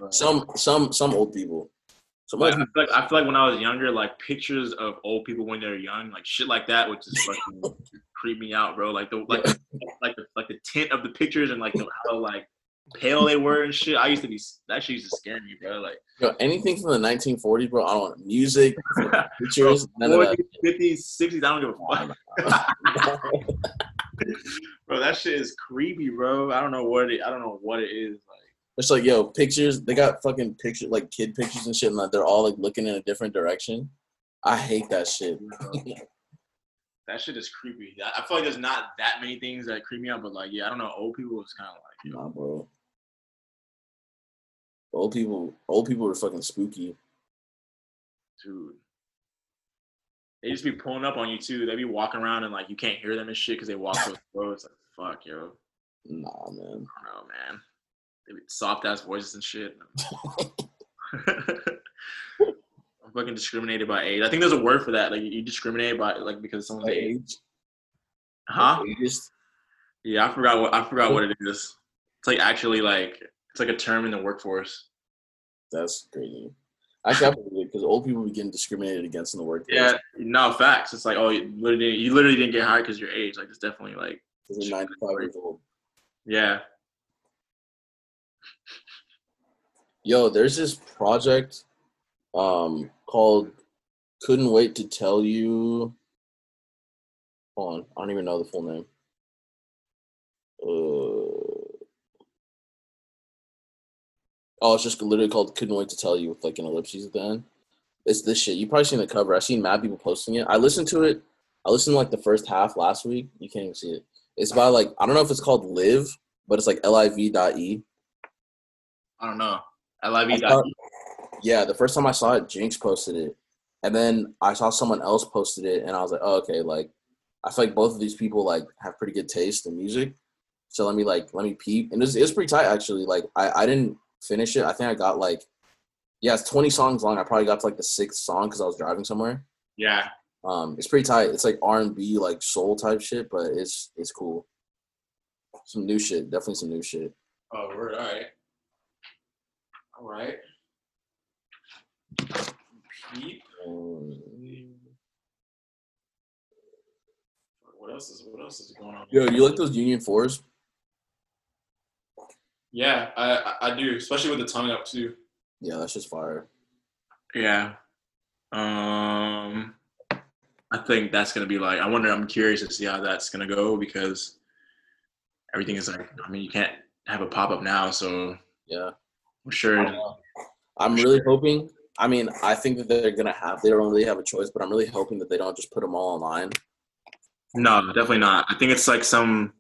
Some some some old people. But old I feel, like, I feel like when I was younger, like pictures of old people when they're young, like shit like that, would just fucking creep me out, bro. Like the like like the like the tint of the pictures and like the, how like pale they were and shit. I used to be that shit used to scare me, bro. Like Yo, anything from the 1940s, bro. I don't want music, bro, pictures, none of that. 40s, 50s, 60s, I don't give a fuck. bro, that shit is creepy, bro. I don't know what it I don't know what it is. Like It's like, yo, pictures. They got fucking pictures, like kid pictures and shit, and like, they're all like looking in a different direction. I hate that shit. that shit is creepy. I I feel like there's not that many things that creep me out, but like, yeah, I don't know. Old people is kind of like, you know, Nah, bro. Old people, old people are fucking spooky. dude. They just be pulling up on you too. They be walking around and like you can't hear them and shit because they walk so slow. It's like fuck, yo. Nah, man. I don't know, man. They be soft ass voices and shit. I'm fucking discriminated by age. I think there's a word for that. Like you discriminate by like because of someone's age. age. Huh? Ageist. Yeah, I forgot what I forgot what it is. It's like actually like it's like a term in the workforce. That's crazy. Actually, I believe it because old people be getting discriminated against in the workplace. Yeah, no facts. It's like oh, you literally you literally didn't get hired because your age. Like it's definitely like because they're 95 years old. yeah. Yo, there's this project um called Couldn't Wait to Tell You. Hold on, I don't even know the full name. Uh, oh, it's just literally called Couldn't Wait to Tell You with like an ellipses at the end. It's this shit. You probably seen the cover. I've seen mad people posting it. I listened to it. I listened to like the first half last week. You can't even see it. It's by like I don't know if it's called Live, but it's like L I V dot E. I don't know. I love I yeah, the first time I saw it, Jinx posted it, and then I saw someone else posted it, and I was like, oh, okay, like I feel like both of these people like have pretty good taste in music, so let me like let me peep, and it's it's pretty tight actually. Like I I didn't finish it. I think I got like yeah, it's twenty songs long. I probably got to like the sixth song because I was driving somewhere. Yeah. Um, it's pretty tight. It's like R and B, like soul type shit, but it's it's cool. Some new shit, definitely some new shit. Oh, word. All right. All right. Peep. Um, What else is what else is going on? yo, you like those Union Fours? Yeah, I I I do, especially with the tongue up too. Yeah, that's just fire. Yeah. Um, I think that's gonna be like. I wonder. I'm curious to see how that's gonna go because everything is like. I mean, you can't have a pop up now, so Yeah. I'm sure. I'm really hoping. I mean, I think that they're gonna have. They don't really have a choice, but I'm really hoping that they don't just put them all online. No, definitely not. I think it's like some.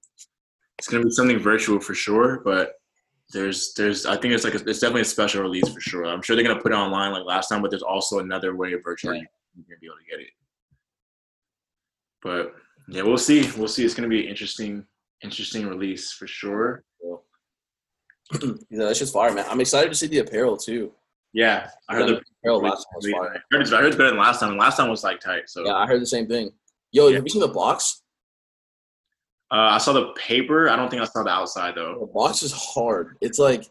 It's gonna be something virtual for sure, but there's there's I think it's like a, it's definitely a special release for sure. I'm sure they're gonna put it online like last time, but there's also another way virtually you're gonna be able to get it. But yeah, we'll see. We'll see. It's gonna be an interesting interesting release for sure. yeah, that's just fire, man. I'm excited to see the apparel too. Yeah, I heard the apparel last time was I fire. heard it's, I heard it's better than last time. Last time was like tight. So Yeah, I heard the same thing. Yo, Yeah. have you seen the box? Uh, I saw the paper. I don't think I saw the outside though. The box is hard. It's like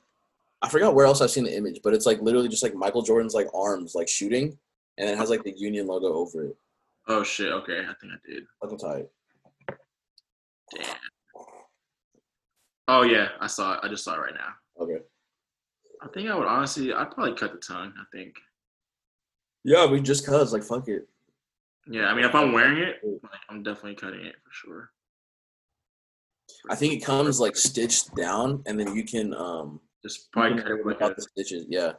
I forgot where else I've seen the image, but it's like literally just like Michael Jordan's like arms like shooting, and it has like the Union logo over it. Oh shit. Okay, I think I did. Fucking tight. Damn. Oh yeah, I saw it. I just saw it right now. Okay. I think I would honestly, I'd probably cut the tongue. I think. Yeah, we just cause like fuck it. Yeah, I mean, if I'm wearing it, like, I'm definitely cutting it for sure. I think it comes like stitched down, and then you can um Just probably cut it out the stitches. Yeah.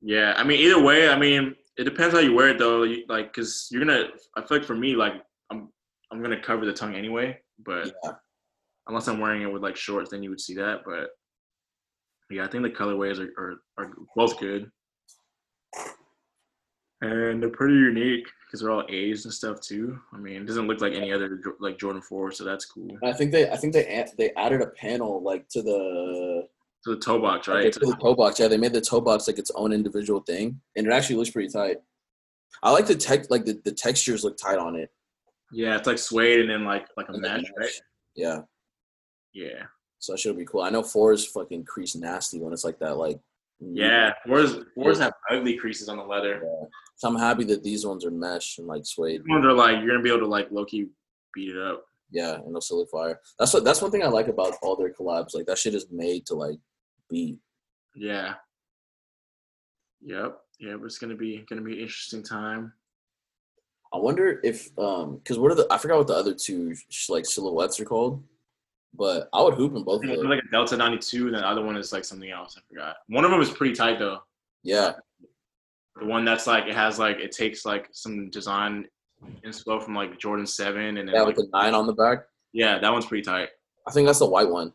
Yeah, I mean, either way, I mean, it depends how you wear it though. You, like, cause you're gonna. I feel like for me, like, I'm I'm gonna cover the tongue anyway. But Yeah. unless I'm wearing it with like shorts, then you would see that. But yeah, I think the colorways are are, are both good, and they're pretty unique because they're all A's and stuff too. I mean, it doesn't look like any other like Jordan Four, so that's cool. And I think they I think they they added a panel like to the So the toe box, like, right? to the toe box. Yeah, they made the toe box like its own individual thing, and it actually looks pretty tight. I like the tech like the, the textures look tight on it. Yeah, it's like suede and then like like a And mesh, right? Yeah, Yeah, so that should be cool. I know fours fucking crease nasty when it's like that. Like mm. yeah. Fours fours have ugly creases on the leather. So I'm happy that these ones are mesh and like suede. These ones are like you're gonna be able to like low key beat it up. Yeah, and they'll still look fire. That's what that's one thing I like about all their collabs. Like that shit is made to like beat. Yeah. Yep. Yeah, it's gonna be gonna be an interesting time. I wonder if um because what are the I forgot what the other two sh- like silhouettes are called, but I would hoop in both of them. like a Delta 92, and the other one is like something else. I forgot. One of them is pretty tight though. Yeah, The one that's like it has like it takes like some design inspo from like Jordan 7 and then yeah, like, with the nine on the back. yeah, that one's pretty tight. I think that's the white one.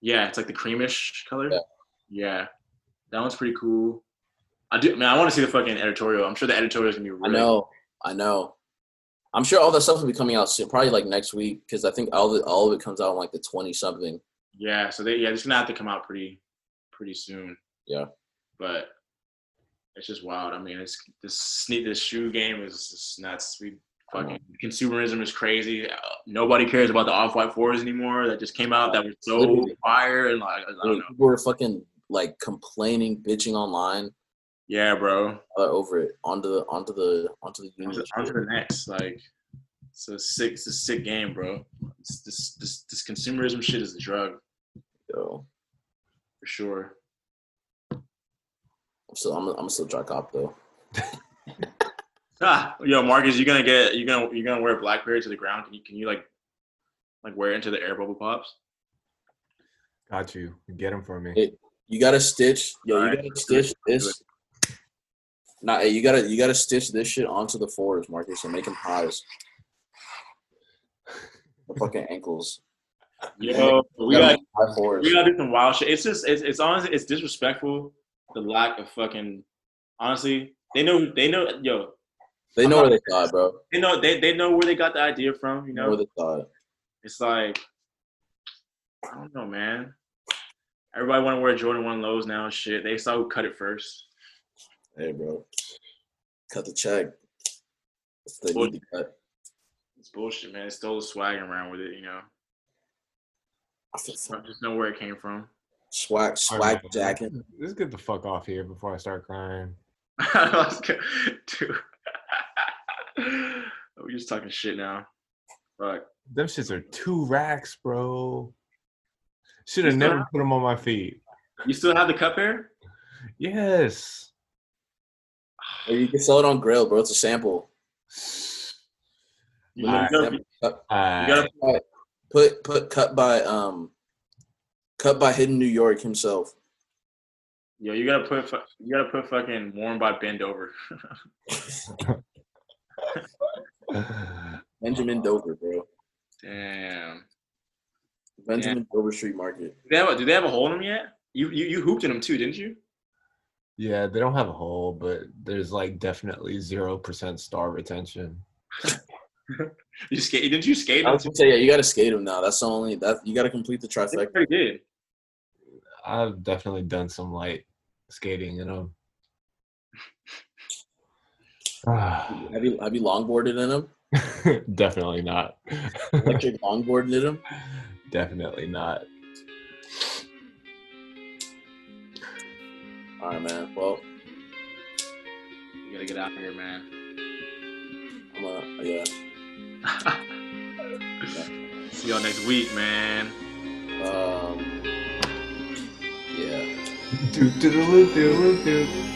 Yeah, it's like the creamish color. Yeah. Yeah. That one's pretty cool. I do man, I want to see the fucking editorial. I'm sure the editorial is gonna be I know, I know. I'm sure all that stuff will be coming out soon, probably like next week, because I think all the all of it comes out on like the twenty something. Yeah, so they yeah, it's gonna have to come out pretty pretty soon. Yeah. But it's just wild. I mean, it's this sneak this shoe game is just nuts. We fucking consumerism is crazy. Uh, Nobody cares about the off white fours anymore that just came out that were so Literally. fire and like I don't know. People were fucking like complaining, bitching online Yeah, bro. uh, over it onto the onto the onto the On union. to, on to the next. Like it's a sick it's a sick game, bro. It's this this this consumerism shit is a drug Yo, for sure. I'm still I'm, I'm still try cop though. Ah, yo, Marcus, you gonna get you gonna you gonna wear BlackBerry to the ground? Can you can you like like wear it into the air bubble pops? Got you. Get them for me. It- You gotta stitch, yo. You Alright. gotta stitch this. Nah, hey, you gotta you gotta stitch this shit onto the fours, Marcus, and make them highs. The fucking ankles. Yo, we You gotta got make high fours. we gotta do some wild shit. It's just it's it's honestly it's disrespectful. The lack of fucking honestly, they know they know yo They know where they thought, bro. they know they they know where they got the idea from. You know where they thought. it's like I don't know, man. Everybody want to wear Jordan One lows now. and Shit, they saw who cut it first. Hey, bro. Cut the check. It's the Well- need to cut. It's bullshit, man. They stole the swag around with it. You know, I feel so- I just know where it came from. Swag, swag right, jacket. Let's get the fuck off here before I start crying. Let's go- Dude. We're just talking shit now. Fuck. Them shits are two racks, bro. Should have never have- put them on my feet. You still have the cup pair? Yes. Or you can sell it on Grail, bro. It's a sample. You, Alright. gotta, Sample cut- you gotta Put put cut by um cut by Hidden New York himself. yo, you gotta put fu- you gotta put fucking worn by bend over. Benjamin Dover, bro. Damn. Benjamin Dover Street Market. Do they have a, do they have a hole in them yet? You, you you hooped in them too, didn't you? yeah, they don't have a hole, but there's like definitely zero percent star retention. You skate? Didn't you skate I was gonna say, yeah, you gotta skate them now. That's the only that you gotta complete the I think trifecta. you already did. I've definitely done some light skating in them. Have you have you longboarded in them? definitely not. Electric longboarded in him? definitely not. All right, man. Well, You gotta get out of here, man. I'm uh, yeah. See y'all next week, man. Um, yeah. Do, do, do, do, do, do.